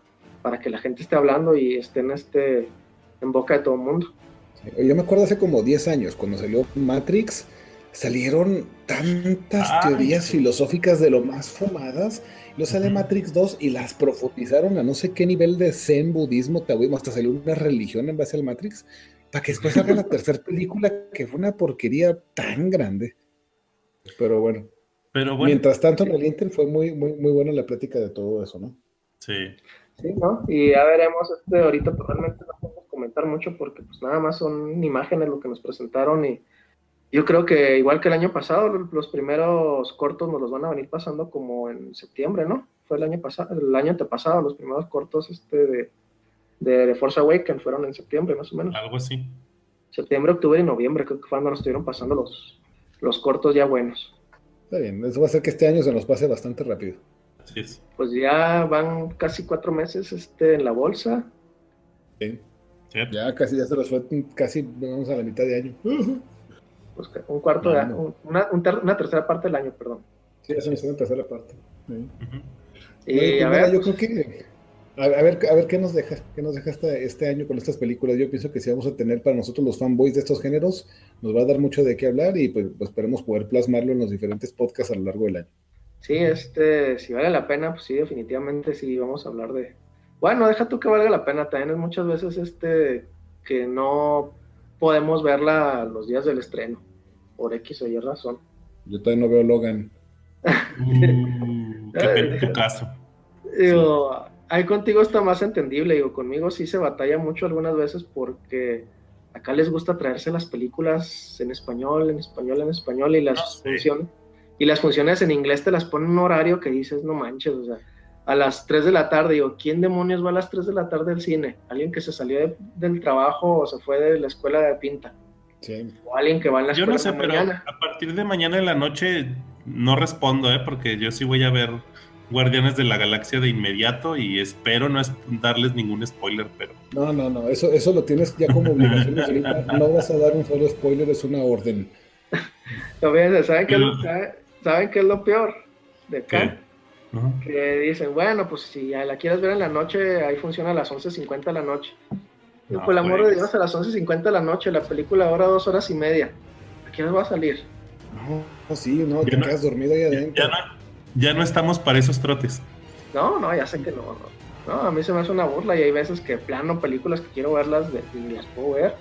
para que la gente esté hablando y estén este en boca de todo el mundo. Yo me acuerdo hace como 10 años, cuando salió Matrix, salieron tantas teorías filosóficas de lo más fumadas. Luego sale Matrix 2 y las profundizaron a no sé qué nivel de zen, budismo, taoísmo, hasta salió una religión en base al Matrix, para que después salga la tercera película, que fue una porquería tan grande. Pero bueno. Pero bueno. Mientras tanto, en el Inter fue muy, muy, muy buena la plática de todo eso, ¿no? Sí. Sí, ¿no? Y ya veremos, este, ahorita totalmente no comentar mucho porque pues nada más son imágenes lo que nos presentaron y yo creo que igual que el año pasado, los primeros cortos nos los van a venir pasando como en septiembre, ¿no? Fue el año pasado, el año antepasado, los primeros cortos este de, de, Force Awakens fueron en septiembre más o menos. Algo así. Septiembre, octubre y noviembre, creo que fue cuando nos estuvieron pasando los, los cortos ya buenos. Está bien, eso va a hacer que este año se nos pase bastante rápido. Pues ya van casi cuatro meses este, en la bolsa. Sí. Ya casi, ya se los fue, casi vamos a la mitad de año. Pues un cuarto de año, una, una, tercera parte del año, perdón. Sí, eso es una tercera parte. Y a ver, yo creo que a, ver, a ver qué nos deja, qué nos deja este, este, año con estas películas. Yo pienso que si vamos a tener para nosotros los fanboys de estos géneros, nos va a dar mucho de qué hablar y pues, pues esperemos poder plasmarlo en los diferentes podcasts a lo largo del año. Sí, este, si vale la pena, pues sí, definitivamente sí vamos a hablar de. Bueno, deja tú que valga la pena, también es muchas veces este que no podemos verla los días del estreno, por X o Y razón. Yo todavía no veo Logan. Mm, qué tu caso. Digo, ahí contigo está más entendible, digo, conmigo sí se batalla mucho algunas veces porque acá les gusta traerse las películas en español, en español, en español y las funciones y las funciones en inglés te las ponen un horario que dices, no manches, o sea, a las 3 de la tarde, digo, ¿quién demonios va a las 3 de la tarde al cine? ¿Alguien que se salió del trabajo o se fue de la escuela de pinta? Sí. O alguien que va en la escuela Yo no sé, pero a partir de mañana en la noche no respondo, ¿eh? Porque yo sí voy a ver Guardianes de la Galaxia de inmediato y espero no darles ningún spoiler, pero... No, no, no, eso, eso lo tienes ya como obligación. no vas a dar un solo spoiler, es una orden. ¿saben qué, ¿saben qué es lo peor de acá? Que dicen, bueno, pues si la quieres ver en la noche, ahí funciona a las 11.50 de la noche. Y por el amor de pues. Dios, a las 11.50 de la noche, la película ahora dos horas y media. ¿A quién va a salir? No, sí, no, te quedas dormido ahí adentro. Ya no, estamos para esos trotes. No, no, ya sé que no, no. a mí se me hace una burla y hay veces que plano películas que quiero verlas y las puedo ver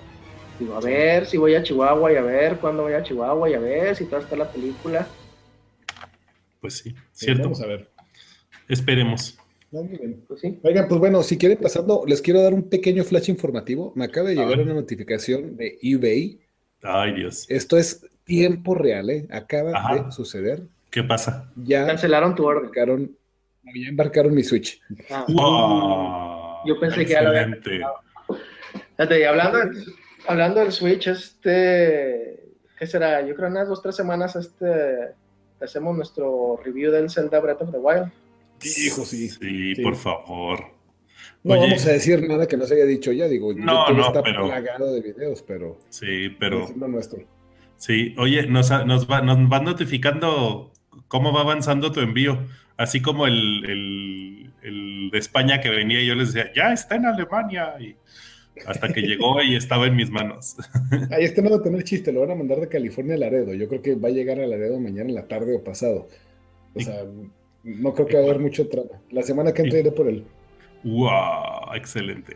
Digo, a ver si voy a Chihuahua y a ver cuándo voy a Chihuahua y a ver si toda está la película. Pues sí, cierto. vamos a ver. Esperemos. Pues sí. Oigan, pues bueno, si quieren pasando, les quiero dar un pequeño flash informativo. Me acaba de llegar una notificación de eBay. Ay, Dios. Esto es tiempo real, ¿eh? Acaba de suceder. ¿Qué pasa? Ya cancelaron tu orden. Embarcaron, ya embarcaron mi Switch. Ah. Yo pensé que ya lo. Fíjate, y hablando hablando del Switch, este, ¿qué será? Yo creo en unas dos, tres semanas, este, hacemos nuestro review del Zelda Breath of the Wild. Hijo, sí. Sí, por favor. No vamos a decir nada que no se haya dicho ya, digo, no, no, está pero, plagado de videos, pero sí, pero nuestro. Sí, oye, nos, nos, va, nos van notificando cómo va avanzando tu envío. Así como el, de España que venía y yo les decía, ya está en Alemania. Y hasta que llegó y estaba en mis manos. Ahí este no va a tener chiste, lo van a mandar de California a Laredo. Yo creo que va a llegar a Laredo mañana en la tarde o pasado. O sea, no creo que va a haber mucho trama. La semana que entra iré por él. ¡Wow! Excelente.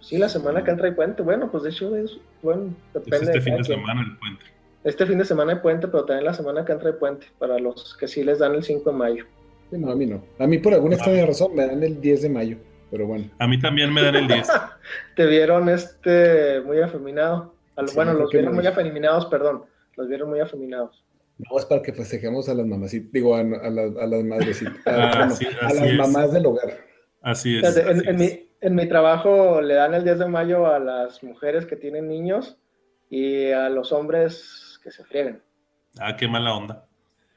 Sí, la semana que entra hay puente. Bueno, pues de hecho es, bueno, depende. este fin de semana el puente. Este fin de semana hay puente, pero también la semana que entra hay puente para los que sí les dan el 5 de mayo. no, a mí no. A mí por alguna extraña razón me dan el 10 de mayo, pero bueno. A mí también me dan el 10. Te vieron este muy afeminado. bueno, los vieron muy afeminados, perdón. Los vieron muy afeminados. No, es para que festejemos a las mamacitas, digo, a, a, las madrecitas, a, ah, las mamás del hogar. Así es. en, Mi, en mi trabajo le dan el 10 de mayo a las mujeres que tienen niños y a los hombres que se frieguen. Ah, qué mala onda.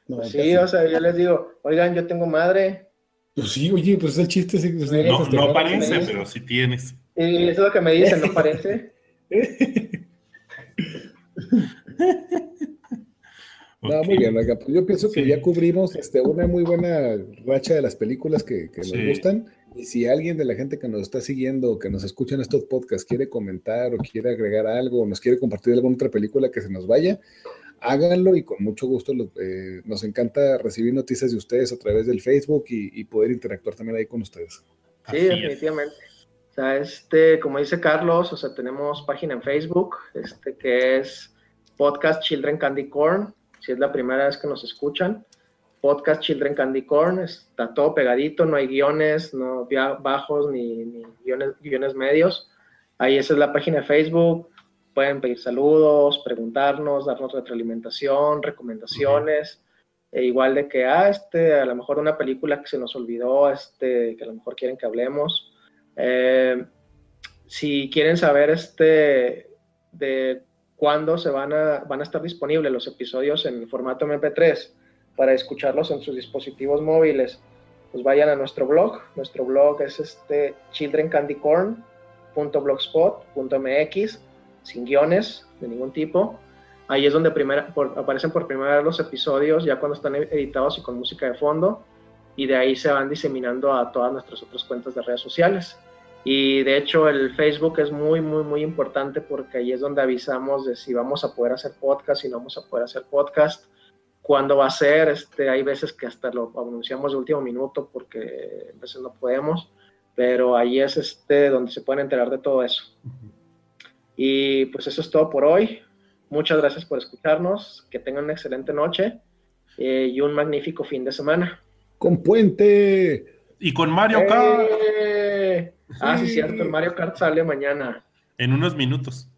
Pues sí, o sea, yo les digo, oigan, yo tengo madre. Pues sí, oye, pues el chiste sí. Pues, no, no parece, pero sí tienes. Y eso es lo que me dicen, no parece. No, muy bien, pues yo pienso que ya cubrimos este, una muy buena racha de las películas que, nos gustan. Y si alguien de la gente que nos está siguiendo que nos escucha en estos podcasts quiere comentar o quiere agregar algo o nos quiere compartir alguna otra película que se nos vaya, háganlo y con mucho gusto eh, nos encanta recibir noticias de ustedes a través del Facebook y, poder interactuar también ahí con ustedes. Sí, definitivamente. O sea, este, como dice Carlos, o sea, tenemos página en Facebook, este que es Podcast Children Candy Corn, si es la primera vez que nos escuchan podcast Children Candy Corn, está todo pegadito, no hay guiones, no bajos ni, guiones, medios. Ahí esa es la página de Facebook, pueden pedir saludos, preguntarnos, darnos retroalimentación, recomendaciones. E igual de que, ah, este, a lo mejor una película que se nos olvidó, este, que a lo mejor quieren que hablemos. Eh, si quieren saber este, de cuándo se van a, van a estar disponibles los episodios en formato MP3, para escucharlos en sus dispositivos móviles, pues vayan a nuestro blog. Nuestro blog es este childrencandycorn.blogspot.mx, sin guiones de ningún tipo. Ahí es donde primera, aparecen por primera vez los episodios, ya cuando están editados y con música de fondo, y de ahí se van diseminando a todas nuestras otras cuentas de redes sociales. Y de hecho el Facebook es muy, muy, muy importante porque ahí es donde avisamos de si vamos a poder hacer podcast, si no vamos a poder hacer podcast cuándo va a ser. Este, hay veces que hasta lo anunciamos de último minuto porque a veces no podemos, pero ahí es este, donde se pueden enterar de todo eso. Y pues eso es todo por hoy. Muchas gracias por escucharnos. Que tengan una excelente noche eh, y un magnífico fin de semana. Con Puente. Y con Mario Kart. ¡Eh! Ah, sí, cierto. El Mario Kart sale mañana. En unos minutos.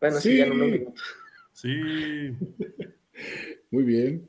Bueno, sí en unos minutos. Sí. Muy bien.